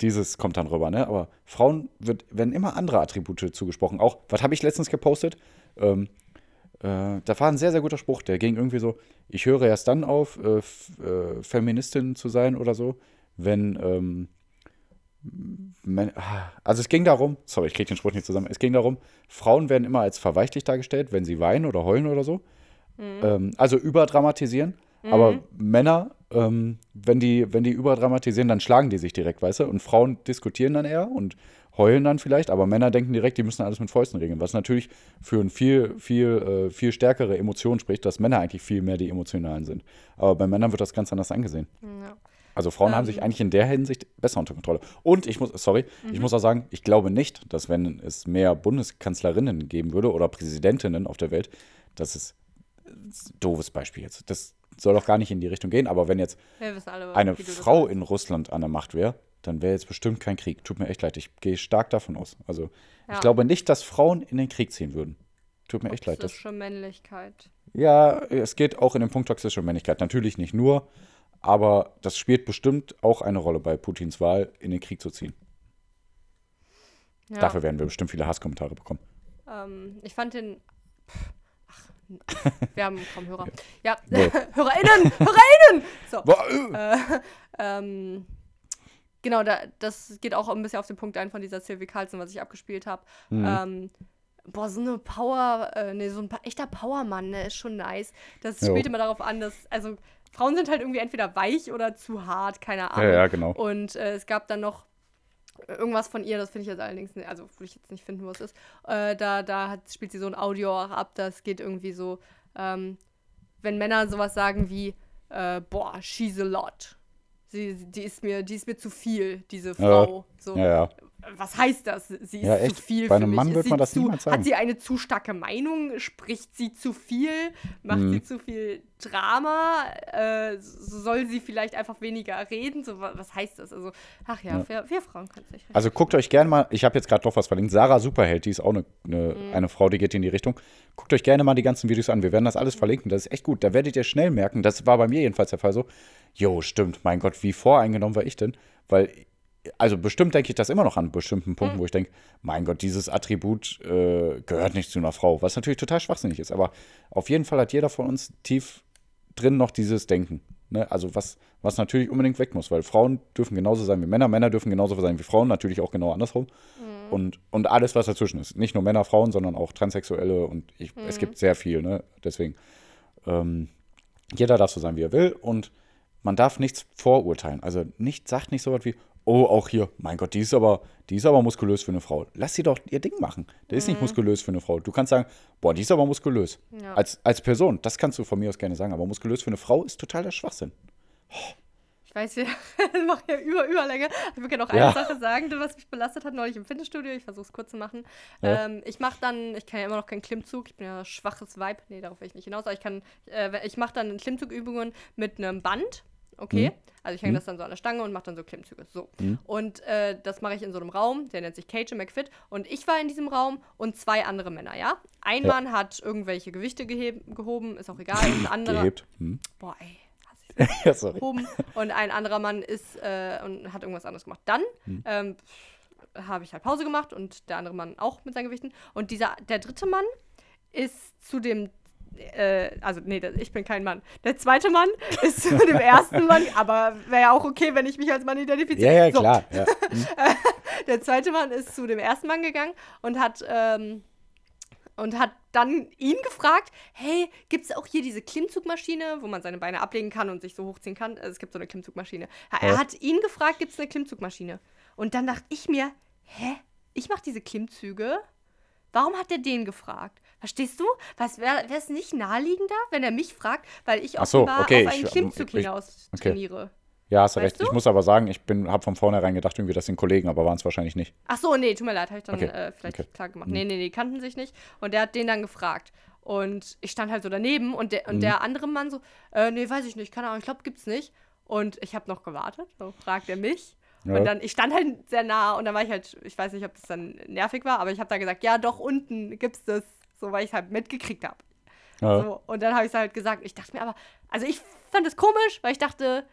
dieses kommt dann rüber, ne? Aber Frauen wird, werden immer andere Attribute zugesprochen. Auch, was habe ich letztens gepostet? Ähm, äh, da war ein sehr, sehr guter Spruch, der ging irgendwie so, ich höre erst dann auf, äh, äh, Feministin zu sein oder so, wenn, ähm, also es ging darum, sorry, ich kriege den Spruch nicht zusammen, es ging darum, Frauen werden immer als verweichlich dargestellt, wenn sie weinen oder heulen oder so. Mhm. Ähm, also überdramatisieren. Mhm. Aber Männer, ähm, wenn, die, wenn die überdramatisieren, dann schlagen die sich direkt, weißt du? Und Frauen diskutieren dann eher und heulen dann vielleicht, aber Männer denken direkt, die müssen alles mit Fäusten regeln, was natürlich für eine viel, viel, äh, viel stärkere Emotion spricht, dass Männer eigentlich viel mehr die Emotionalen sind. Aber bei Männern wird das ganz anders angesehen. Ja. Also Frauen ähm. haben sich eigentlich in der Hinsicht besser unter Kontrolle. Und ich muss, sorry, mhm. ich muss auch sagen, ich glaube nicht, dass wenn es mehr Bundeskanzlerinnen geben würde oder Präsidentinnen auf der Welt, das ist ein doofes Beispiel jetzt. Das soll doch gar nicht in die Richtung gehen, aber wenn jetzt alle, eine Frau in Russland an der Macht wäre, dann wäre jetzt bestimmt kein Krieg. Tut mir echt leid, ich gehe stark davon aus. Also ja. ich glaube nicht, dass Frauen in den Krieg ziehen würden. Tut mir echt leid. Toxische Männlichkeit. Ja, es geht auch in den Punkt toxische Männlichkeit. Natürlich nicht nur, aber das spielt bestimmt auch eine Rolle bei Putins Wahl, in den Krieg zu ziehen. Ja. Dafür werden wir bestimmt viele Hasskommentare bekommen. Ähm, ich fand den. Ach, *laughs* wir haben kaum Hörer. Ja, *laughs* HörerInnen! HörerInnen! So. Äh, ähm, Genau, da, das geht auch ein bisschen auf den Punkt ein von dieser Sylvie Carlson, was ich abgespielt habe. Mhm. Ähm, boah, so eine Power, äh, nee, so ein echter Powermann, ne, ist schon nice. Das jo. spielt immer darauf an, dass, also Frauen sind halt irgendwie entweder weich oder zu hart, keine Ahnung. Ja, ja genau. Und äh, es gab dann noch irgendwas von ihr, das finde ich jetzt allerdings, nicht, also würde ich jetzt nicht finden, wo es ist. Äh, da da hat, spielt sie so ein Audio auch ab, das geht irgendwie so, ähm, wenn Männer sowas sagen wie, äh, boah, she's a lot sie, die ist mir, die ist mir zu viel, diese Frau. Ja. So, ja, ja. Was heißt das? Sie ist ja, echt. zu viel Bei einem Mann wird man das zu, niemals sagen. Hat sie eine zu starke Meinung? Spricht sie zu viel? Macht mhm. sie zu viel Drama? Äh, soll sie vielleicht einfach weniger reden? So, was heißt das? Also, ach ja, ja. Wir, Frauen können sich. Also guckt euch gerne mal, ich habe jetzt gerade doch was verlinkt. Sarah Superheld, die ist auch eine, eine, mhm. eine, Frau, die geht in die Richtung. Guckt euch gerne mal die ganzen Videos an. Wir werden das alles verlinken. Das ist echt gut. Da werdet ihr schnell merken, das war bei mir jedenfalls der Fall so. Jo, stimmt, mein Gott, wie voreingenommen war ich denn? Weil also bestimmt denke ich das immer noch an bestimmten Punkten, mhm. wo ich denke, mein Gott, dieses Attribut äh, gehört nicht zu einer Frau, was natürlich total schwachsinnig ist. Aber auf jeden Fall hat jeder von uns tief drin noch dieses Denken. Ne? Also was, was natürlich unbedingt weg muss, weil Frauen dürfen genauso sein wie Männer, Männer dürfen genauso sein wie Frauen, natürlich auch genau andersrum. Mhm. Und, und alles, was dazwischen ist. Nicht nur Männer, Frauen, sondern auch Transsexuelle und ich, mhm. es gibt sehr viel. Ne? Deswegen, ähm, jeder darf so sein, wie er will und man darf nichts vorurteilen. Also nicht, sagt nicht so was wie, oh, auch hier, mein Gott, die ist aber, die ist aber muskulös für eine Frau. Lass sie doch ihr Ding machen. Der mhm. ist nicht mhm. muskulös für eine Frau. Du kannst sagen, boah, die ist aber muskulös. Ja. Als, als Person, das kannst du von mir aus gerne sagen, aber muskulös für eine Frau ist totaler Schwachsinn. Oh. Ich weiß, wir *laughs* machen ja über Überlänge. Ich würde gerne noch eine ja. Sache sagen, was mich belastet hat neulich im Fitnessstudio. Ich versuche es kurz zu machen. Ja. Ähm, ich mache dann, ich kann ja immer noch keinen Klimmzug. Ich bin ja schwaches Vibe. Nee, darauf will ich nicht hinaus. Aber ich kann, äh, ich mache dann Klimmzugübungen mit einem Band okay? Mhm. Also ich hänge mhm. das dann so an der Stange und mache dann so Klimmzüge. So. Mhm. Und äh, das mache ich in so einem Raum, der nennt sich Cage McFit. Und ich war in diesem Raum und zwei andere Männer, ja? Ein ja. Mann hat irgendwelche Gewichte gehoben, ist auch egal. Ein *clears throat* anderer. Gehebt. Mhm. Boah, ey. *laughs* ja, sorry. Gehoben. Und ein anderer Mann ist äh, und hat irgendwas anderes gemacht. Dann mhm. ähm, habe ich halt Pause gemacht und der andere Mann auch mit seinen Gewichten. Und dieser, der dritte Mann ist zu dem äh, also nee, ich bin kein Mann. Der zweite Mann *laughs* ist zu dem ersten Mann, aber wäre ja auch okay, wenn ich mich als Mann identifiziere. Ja, ja, so. klar. Ja. *laughs* Hm. Der zweite Mann ist zu dem ersten Mann gegangen und hat, ähm, und hat dann ihn gefragt, hey, gibt es auch hier diese Klimmzugmaschine, wo man seine Beine ablegen kann und sich so hochziehen kann? Also, es gibt so eine Klimmzugmaschine. Er ja. hat ihn gefragt, gibt es eine Klimmzugmaschine? Und dann dachte ich mir, hä? Ich mache diese Klimmzüge? Warum hat er den gefragt? Verstehst du? wäre es nicht naheliegender, wenn er mich fragt, weil ich offenbar so, okay, auf einen ich, Klimmzug ich, hinaus okay. trainiere? Ja, hast du recht. Du? Ich muss aber sagen, ich habe von vornherein gedacht, irgendwie das sind Kollegen, aber waren es wahrscheinlich nicht. Ach so, nee, tut mir leid, habe ich dann okay. äh, vielleicht okay. klar gemacht. Mhm. Nee, nee, nee, kannten sich nicht. Und der hat den dann gefragt. Und ich stand halt so daneben und der, und mhm. der andere Mann so, äh, nee, weiß ich nicht, keine Ahnung, ich glaube, gibt's nicht. Und ich habe noch gewartet, so fragt er mich. Ja. Und dann, ich stand halt sehr nah und dann war ich halt, ich weiß nicht, ob das dann nervig war, aber ich habe da gesagt, ja, doch, unten gibt's das. So, weil ich halt mitgekriegt habe. Ja. So, und dann habe ich es halt gesagt. Ich dachte mir aber, also ich fand es komisch, weil ich dachte,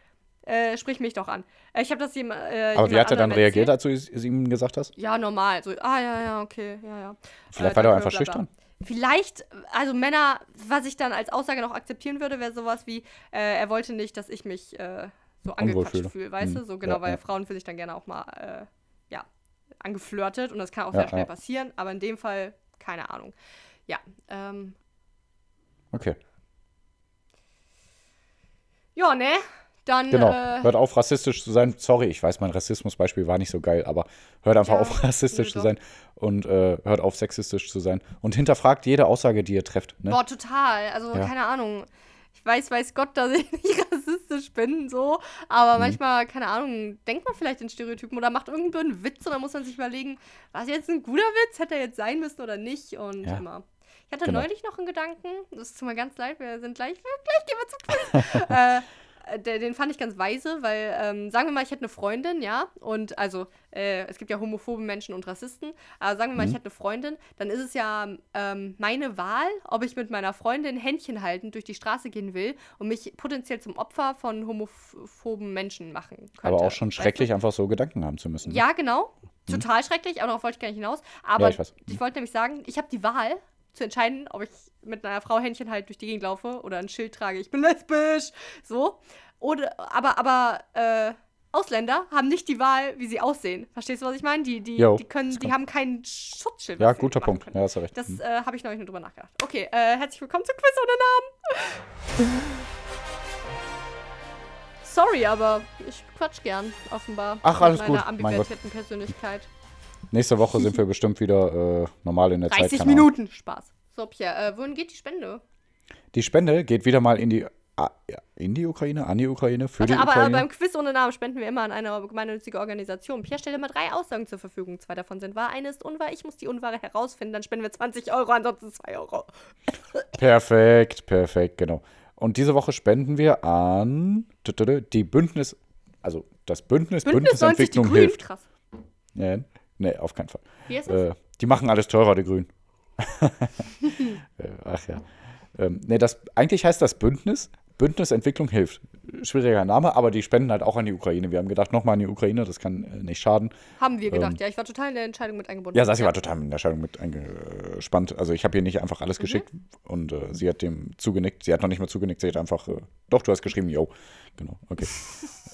äh, sprich mich doch an. Äh, Ich habe das jem, äh, Aber wie hat er dann reagiert, als du es ihm gesagt hast? Ja, normal. So, ah, ja, ja, okay, ja, ja. Vielleicht Äh, war danke, einfach bla, bla. schüchtern. Vielleicht, also Männer, was ich dann als Aussage noch akzeptieren würde, wäre sowas wie, äh, er wollte nicht, dass ich mich äh, so angequatscht fühle. weißt du? Hm, So genau, ja, weil ja. Frauen fühlen sich dann gerne auch mal, ja, angeflirtet und das kann auch Ja, sehr schnell ja. passieren, aber in dem Fall, keine Ahnung. Ja, ähm, Okay. ja, ne? Dann, Genau. äh, hört auf, rassistisch zu sein. Sorry, ich weiß, mein Rassismusbeispiel war nicht so geil, aber hört einfach Ja, auf, *laughs* rassistisch zu sein und äh, hört auf, sexistisch zu sein. Und hinterfragt jede Aussage, die ihr trefft. Ne? Boah, total. Also, Ja. keine Ahnung. Ich weiß, weiß Gott, dass ich *laughs* nicht rassistisch bin, so. Aber Mhm. manchmal, keine Ahnung, denkt man vielleicht in Stereotypen oder macht irgendeinen blöden Witz und dann muss man sich überlegen, war es jetzt ein guter Witz? Hätte er jetzt sein müssen oder nicht? Und Ja. immer. Ich hatte Genau. neulich noch einen Gedanken, das ist mir ganz leid, wir sind gleich, *laughs* gleich gehen wir zum Quiz. *laughs* äh, der, den fand ich ganz weise, weil, ähm, sagen wir mal, ich hätte eine Freundin, ja, und also, äh, es gibt ja homophobe Menschen und Rassisten, aber sagen wir mal, ich hätte eine Freundin, dann ist es ja ähm, meine Wahl, ob ich mit meiner Freundin Händchen haltend durch die Straße gehen will und mich potenziell zum Opfer von homophoben Menschen machen könnte. aber auch schon weißt du? schrecklich, einfach so Gedanken haben zu müssen. ne? Ja, genau. Total schrecklich, aber darauf wollte ich gar nicht hinaus. Aber ich weiß. ich wollte nämlich sagen, ich habe die Wahl zu entscheiden, ob ich mit einer Frau Händchen halt durch die Gegend laufe oder ein Schild trage, ich bin lesbisch, so. Oder, aber, aber, äh, Ausländer haben nicht die Wahl, wie sie aussehen. Verstehst du, was ich meine? Die, die, Jo, die können, die haben kein Schutzschild. Ja, guter Punkt. können. Ja, hast du recht. Das Hm. äh, habe ich neulich nur drüber nachgedacht. Okay, äh, herzlich willkommen zu Quiz ohne Namen. *laughs* Sorry, aber ich quatsch gern, offenbar. Ach, alles mit meiner gut. Mein Gott. Nächste Woche sind wir bestimmt wieder äh, normal in der Zeit. 30 keine Ahnung. Minuten. Spaß. So, Pierre, äh, wohin geht die Spende? Die Spende geht wieder mal in die, ah, ja, in die Ukraine, an die Ukraine, für Warte, die aber, aber Ukraine. beim Quiz ohne Namen spenden wir immer an eine gemeinnützige Organisation. Pierre stellt immer drei Aussagen zur Verfügung. Zwei davon sind wahr, eine ist unwahr. Ich muss die Unwahre herausfinden. Dann spenden wir 20 Euro, ansonsten 2 Euro. Perfekt, perfekt, genau. Und diese Woche spenden wir an die Bündnis, also das Bündnis, Bündnis 90, die Bündnisentwicklung hilft. Krass. Nee, nee, auf keinen Fall. Wie ist es? Äh, die machen alles teurer, die Grünen. *laughs* Äh, Ach ja. Ähm, nee, das, eigentlich heißt das Bündnis, Bündnisentwicklung hilft. Schwieriger Name, aber die spenden halt auch an die Ukraine. Wir haben gedacht, nochmal an die Ukraine, das kann äh, nicht schaden. Haben wir gedacht, ja. Ich war total in der Entscheidung mit eingebunden. ähm, Ja, Sassi war total in der Entscheidung mit eingespannt. Also ich habe ihr nicht einfach Mhm. alles geschickt und äh, sie hat dem zugenickt. Sie hat noch nicht mal zugenickt, sie hat einfach, äh, doch, du hast geschrieben, yo. Genau, okay.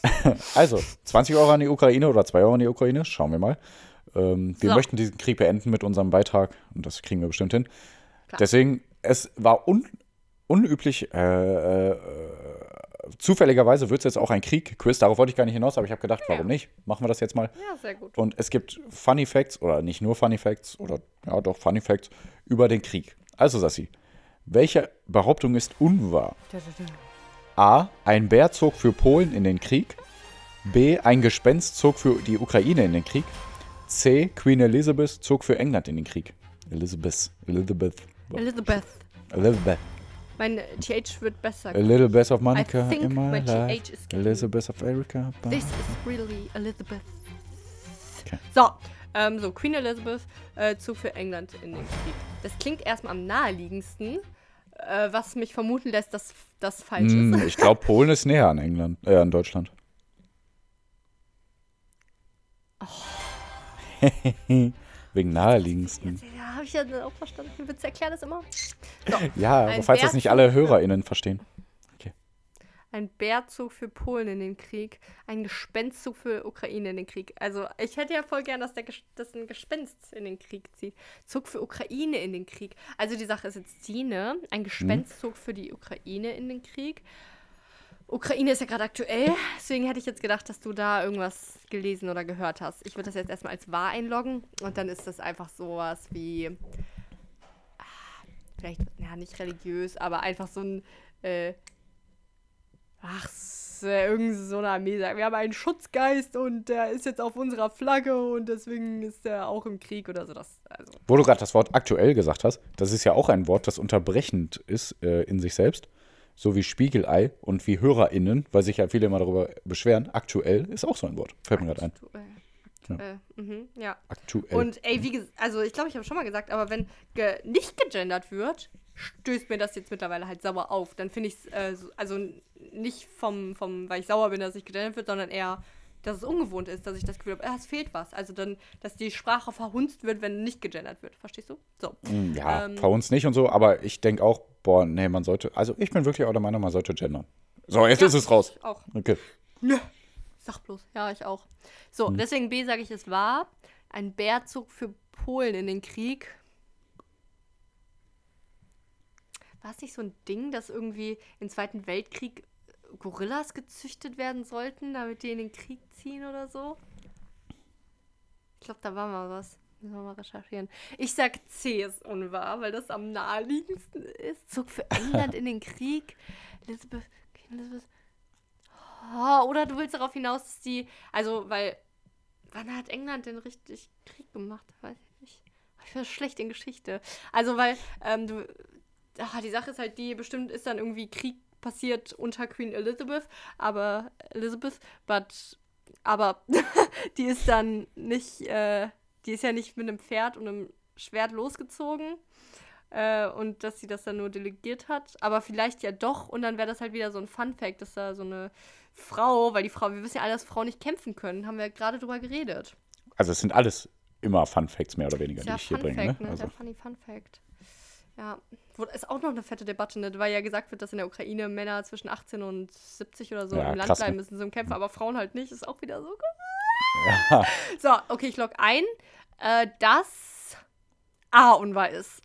*laughs* also, 20 Euro an die Ukraine oder 2 Euro an die Ukraine, schauen wir mal. Ähm, wir So. möchten diesen Krieg beenden mit unserem Beitrag und das kriegen wir bestimmt hin. Klar. Deswegen, es war un unüblich, äh, äh, zufälligerweise wird es jetzt auch ein Krieg-Quiz, darauf wollte ich gar nicht hinaus, aber ich habe gedacht, warum nicht? Machen wir das jetzt mal. Ja, sehr gut. Und es gibt Funny Facts oder nicht nur Funny Facts oder ja doch Funny Facts über den Krieg. Also Sassi, welche Behauptung ist unwahr? A. Ein Bär zog für Polen in den Krieg. B. Ein Gespenst zog für die Ukraine in den Krieg. C. Queen Elizabeth zog für England in den Krieg. Elizabeth. Elizabeth. Elizabeth. Elizabeth. Mein TH wird besser. A little bit of Monica I think in my my life. TH is Elizabeth of Erica. This is really Elizabeth. Okay. So, ähm, so Queen Elizabeth äh, zog für England in den Krieg. Das klingt erstmal am naheliegendsten, äh, was mich vermuten lässt, dass das falsch Hm, ist. ich glaube, Polen ist näher an England, äh, an Deutschland. *laughs* *laughs* Wegen naheliegendsten. Ja, habe ich ja auch verstanden. Witz erklärt das immer. So, Ja, aber falls das nicht alle HörerInnen verstehen. ein Bärzug für Polen in den Krieg, ein Gespenstzug für Ukraine in den Krieg. Also ich hätte ja voll gern, dass, der dass ein Gespenst in den Krieg zieht. Zug für Ukraine in den Krieg. Also die Sache ist jetzt die, ne? Ein Gespenstzug für die Ukraine in den Krieg. Ukraine ist ja gerade aktuell, deswegen hätte ich jetzt gedacht, dass du da irgendwas gelesen oder gehört hast. Ich würde das jetzt erstmal als wahr einloggen und dann ist das einfach sowas wie, ah, vielleicht, ja, nicht religiös, aber einfach so ein, äh, ach, s- äh, irgend so eine Armee sagt, wir haben einen Schutzgeist und der ist jetzt auf unserer Flagge und deswegen ist er auch im Krieg oder so. Das, also, Wo du gerade das Wort aktuell gesagt hast, das ist ja auch ein Wort, das unterbrechend ist äh, in sich selbst. So wie Spiegelei und wie HörerInnen, weil sich ja viele immer darüber beschweren, aktuell ist auch so ein Wort. Fällt mir gerade ein. Aktuell. Aktuell. Mhm, ja. Aktuell. Und ey, wie gesagt, also ich glaube, ich habe schon mal gesagt, aber wenn ge nicht gegendert wird, stößt mir das jetzt mittlerweile halt sauer auf. Dann finde ich es, äh, so, also nicht vom, vom, weil ich sauer bin, dass nicht gegendert wird, sondern eher, dass es ungewohnt ist, dass ich das Gefühl habe, ah, es fehlt was. Also dann, dass die Sprache verhunzt wird, wenn nicht gegendert wird. Verstehst du? So. Mm, ja, ähm, uns nicht und so, aber ich denke auch, boah, nee, man sollte, also ich bin wirklich auch der Meinung, man sollte gendern. So, jetzt Ja, ist es raus. ich Auch. Okay. Sag bloß. Ja, ich auch. So, deswegen B sage ich, es war ein Bärzug für Polen in den Krieg. War es nicht so ein Ding, dass irgendwie im Zweiten Weltkrieg Gorillas gezüchtet werden sollten, damit die in den Krieg ziehen oder so? Ich glaube, da war mal was. Müssen wir mal recherchieren. Ich sag C ist unwahr, weil das am naheliegendsten ist. Zug für England in den Krieg. *laughs* Elizabeth, Elizabeth. Oh, oder du willst darauf hinaus, dass die. Also, weil. Wann hat England denn richtig Krieg gemacht? Weiß ich nicht. Ich bin schlecht in Geschichte. Also, weil ähm, du. Ah, die Sache ist halt die, bestimmt ist dann irgendwie Krieg passiert unter Queen Elizabeth, aber Elizabeth, but, aber *laughs* die ist dann nicht, äh, die ist ja nicht mit einem Pferd und einem Schwert losgezogen äh, und dass sie das dann nur delegiert hat, aber vielleicht ja doch und dann wäre das halt wieder so ein Fun-Fact, dass da so eine Frau, weil die Frau, wir wissen ja alle, dass Frauen nicht kämpfen können, haben wir ja gerade drüber geredet. Also es sind alles immer Fun Facts mehr oder weniger, Ist die ja ich hier Fun bringe. Fact, Ne? ne? Also, Der funny Fun Fact. Ja, ist auch noch eine fette Debatte, ne? weil ja gesagt wird, dass in der Ukraine Männer zwischen 18 und 70 oder so Ja, im Land krass, bleiben ne? müssen zum Kämpfen, aber Frauen halt nicht. Ist auch wieder so. Ja. *laughs* So, okay, ich log ein, äh, dass A unwahr ist.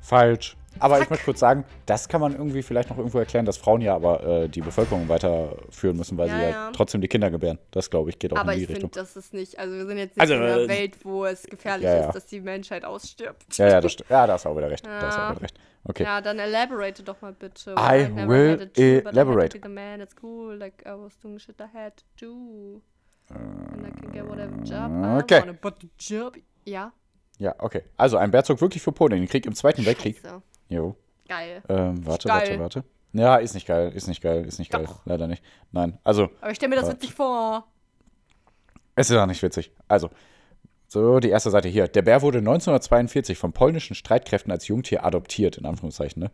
Falsch. Aber ich möchte kurz sagen, das kann man irgendwie vielleicht noch irgendwo erklären, dass Frauen ja aber äh, die Bevölkerung weiterführen müssen, weil Ja, sie ja, ja. trotzdem die Kinder gebären. Das, glaube ich, geht auch Aber in die ich finde, Richtung. das ist nicht, also wir sind jetzt nicht Also, in einer äh, Welt, wo es gefährlich ja, ja. ist, dass die Menschheit ausstirbt. Ja, ja, das st- ja, da hast du auch wieder recht. Da hast du Ja. auch wieder recht. Okay. Ja, dann elaborate doch mal bitte. I will I had to elaborate. be the man at school, like I was doing shit I had to do. And I can get whatever job I okay. wanna, but the job... Ja, Ja, okay. Also ein Bärzug wirklich für Polen in den Krieg im Zweiten Weltkrieg. Scheiße. Jo. Geil. Ähm, warte, Geil. warte, warte. Ja, ist nicht geil, ist nicht geil, ist nicht geil. Doch. Leider nicht. Nein, also Aber ich stelle mir das witzig vor. Es ist auch nicht witzig. Also, so die erste Seite hier. Der Bär wurde 1942 von polnischen Streitkräften als Jungtier adoptiert, in Anführungszeichen. Ne?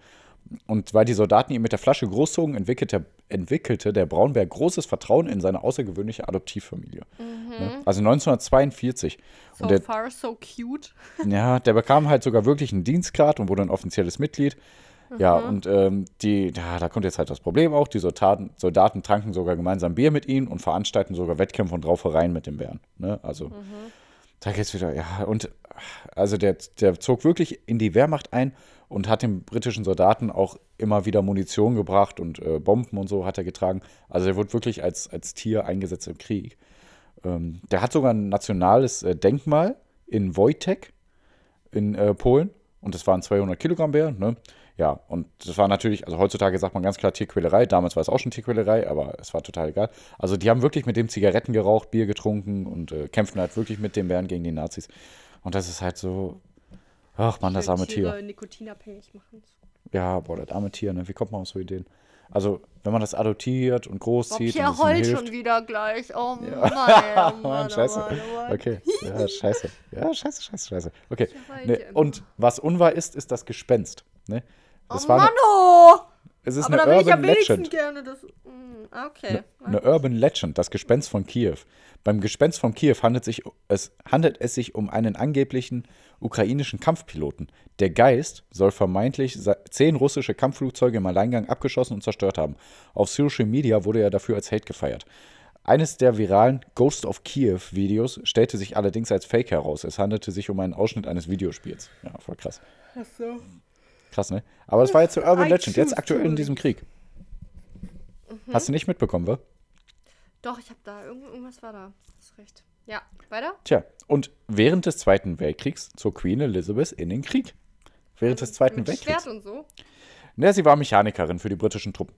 Und weil die Soldaten ihn mit der Flasche großzogen, entwickelte, entwickelte der Braunbär großes Vertrauen in seine außergewöhnliche Adoptivfamilie. Ne? Also 1942. So Und der, far, so cute. *laughs* ja, der bekam halt sogar wirklich einen Dienstgrad und wurde ein offizielles Mitglied. Ja, Mhm. und ähm, die, ja, da kommt jetzt halt das Problem auch. Die Soldaten, Soldaten tranken sogar gemeinsam Bier mit ihnen und veranstalten sogar Wettkämpfe und Raufereien mit den Bären. Ne? Also, Mhm. da geht's wieder, ja, und also der, der zog wirklich in die Wehrmacht ein und hat den britischen Soldaten auch immer wieder Munition gebracht und äh, Bomben und so hat er getragen. Also er wurde wirklich als, als Tier eingesetzt im Krieg. Ähm, der hat sogar ein nationales äh, Denkmal in Wojtek in äh, Polen und das waren 200 Kilogramm Bär. Ne? Ja, und das war natürlich, also heutzutage sagt man ganz klar Tierquälerei, damals war es auch schon Tierquälerei, aber es war total egal. Also die haben wirklich mit dem Zigaretten geraucht, Bier getrunken und äh, kämpften halt wirklich mit den Bären gegen die Nazis. Und das ist halt so, ach man, das arme Tiere Tier. nikotinabhängig machen. Ja, boah, das arme Tier, ne? Wie kommt man auf so Ideen? Also, wenn man das adoptiert und Oh, großzieht und Pierre heult hilft. schon wieder gleich. Oh Mann, Ja. ey, oh *laughs* Mann, Mann, oh scheiße. Mann, oh Mann. Okay, ja, scheiße. Ja, scheiße, scheiße, scheiße. Okay. Ne, und was unwahr ist, ist das Gespenst. Ne? Das Oh war Mann, oh! Es ist Aber da eine will ich am Urban wenigsten Legend. gerne das... Mm, okay. Eine Urban Legend, das Gespenst von Kiew. Beim Gespenst von Kiew handelt, sich, es, handelt es sich um einen angeblichen ukrainischen Kampfpiloten. Der Geist soll vermeintlich zehn russische Kampfflugzeuge im Alleingang abgeschossen und zerstört haben. Auf Social Media wurde er dafür als Held gefeiert. Eines der viralen Ghost of Kiew Videos stellte sich allerdings als Fake heraus. Es handelte sich um einen Ausschnitt eines Videospiels. Ja, voll krass. Ach so. Krass, ne? Aber das war jetzt so Urban I Legend, jetzt aktuell in diesem Krieg. Hast du nicht mitbekommen, wa? Doch, ich habe da... Irgend, irgendwas war da. Hast recht. Ja, weiter? Tja, und während des Zweiten Weltkriegs zog Queen Elizabeth in den Krieg. Während des Zweiten Mit Weltkriegs. Schwert und so. Ja, sie war Mechanikerin für die britischen Truppen.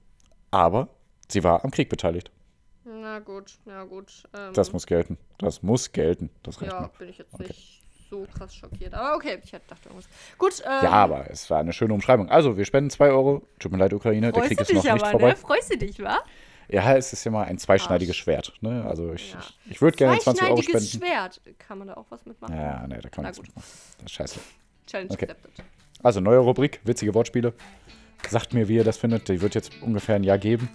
Aber sie war am Krieg beteiligt. Na gut, na gut. Ähm, Das muss gelten. Das muss gelten. Das reicht Ja, mir. bin ich jetzt Okay. nicht so krass schockiert. Aber okay, ich dachte irgendwas. Gut, ähm, Ja, aber es war eine schöne Umschreibung. Also, wir spenden 2 Euro. Tut mir leid, Ukraine, der freust Krieg du ist noch dich nicht aber, vorbei. ne? Freust du dich, wa? Ja, es ist ja mal ein zweischneidiges Schwert. Ne? Also, ich, Ja. ich, würde gerne 20 Euro Zweischneidiges spenden. Schwert. Kann man da auch was mitmachen? Ja, nee, da kann man nichts mitmachen. Das ist scheiße. Challenge Okay. accepted. Also, neue Rubrik, witzige Wortspiele. Sagt mir, wie ihr das findet. Die wird jetzt ungefähr ein Jahr geben.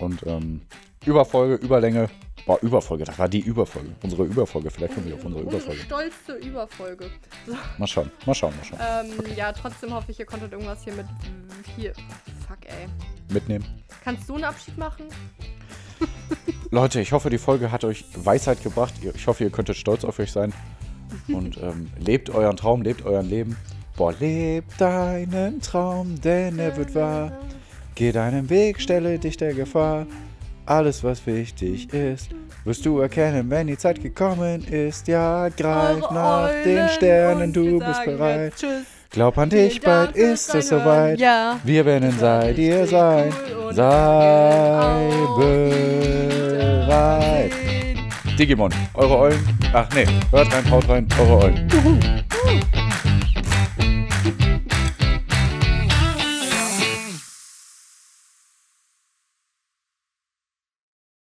Und ähm, Überfolge, Überlänge. Boah, Überfolge, das war die Überfolge. Unsere Überfolge. Vielleicht kommen wir auf unsere Überfolge. stolzste Überfolge. So, Mal schauen, mal schauen, mal schauen. ähm, Ja, trotzdem hoffe ich, ihr konntet irgendwas hier mit. Hier. Fuck, ey. Mitnehmen. Kannst du einen Abschied machen? *laughs* Leute, ich hoffe, die Folge hat euch Weisheit gebracht. Ich hoffe, ihr könntet stolz auf euch sein. Und ähm, lebt euren Traum, lebt euren Leben. Boah, lebt deinen Traum, denn er wird wahr. Geh deinen Weg, stelle dich der Gefahr. Alles, was wichtig ist, wirst du erkennen, wenn die Zeit gekommen ist. Ja, greif Eure nach den Eulen Sternen, und du bist bereit. Tschüss. Glaub an dich, bald ist es soweit. Ja. Wir werden sei dir sein. cool Sei bereit. Digimon, eure Eulen. Ach nee, hört rein, haut rein, eure Eulen.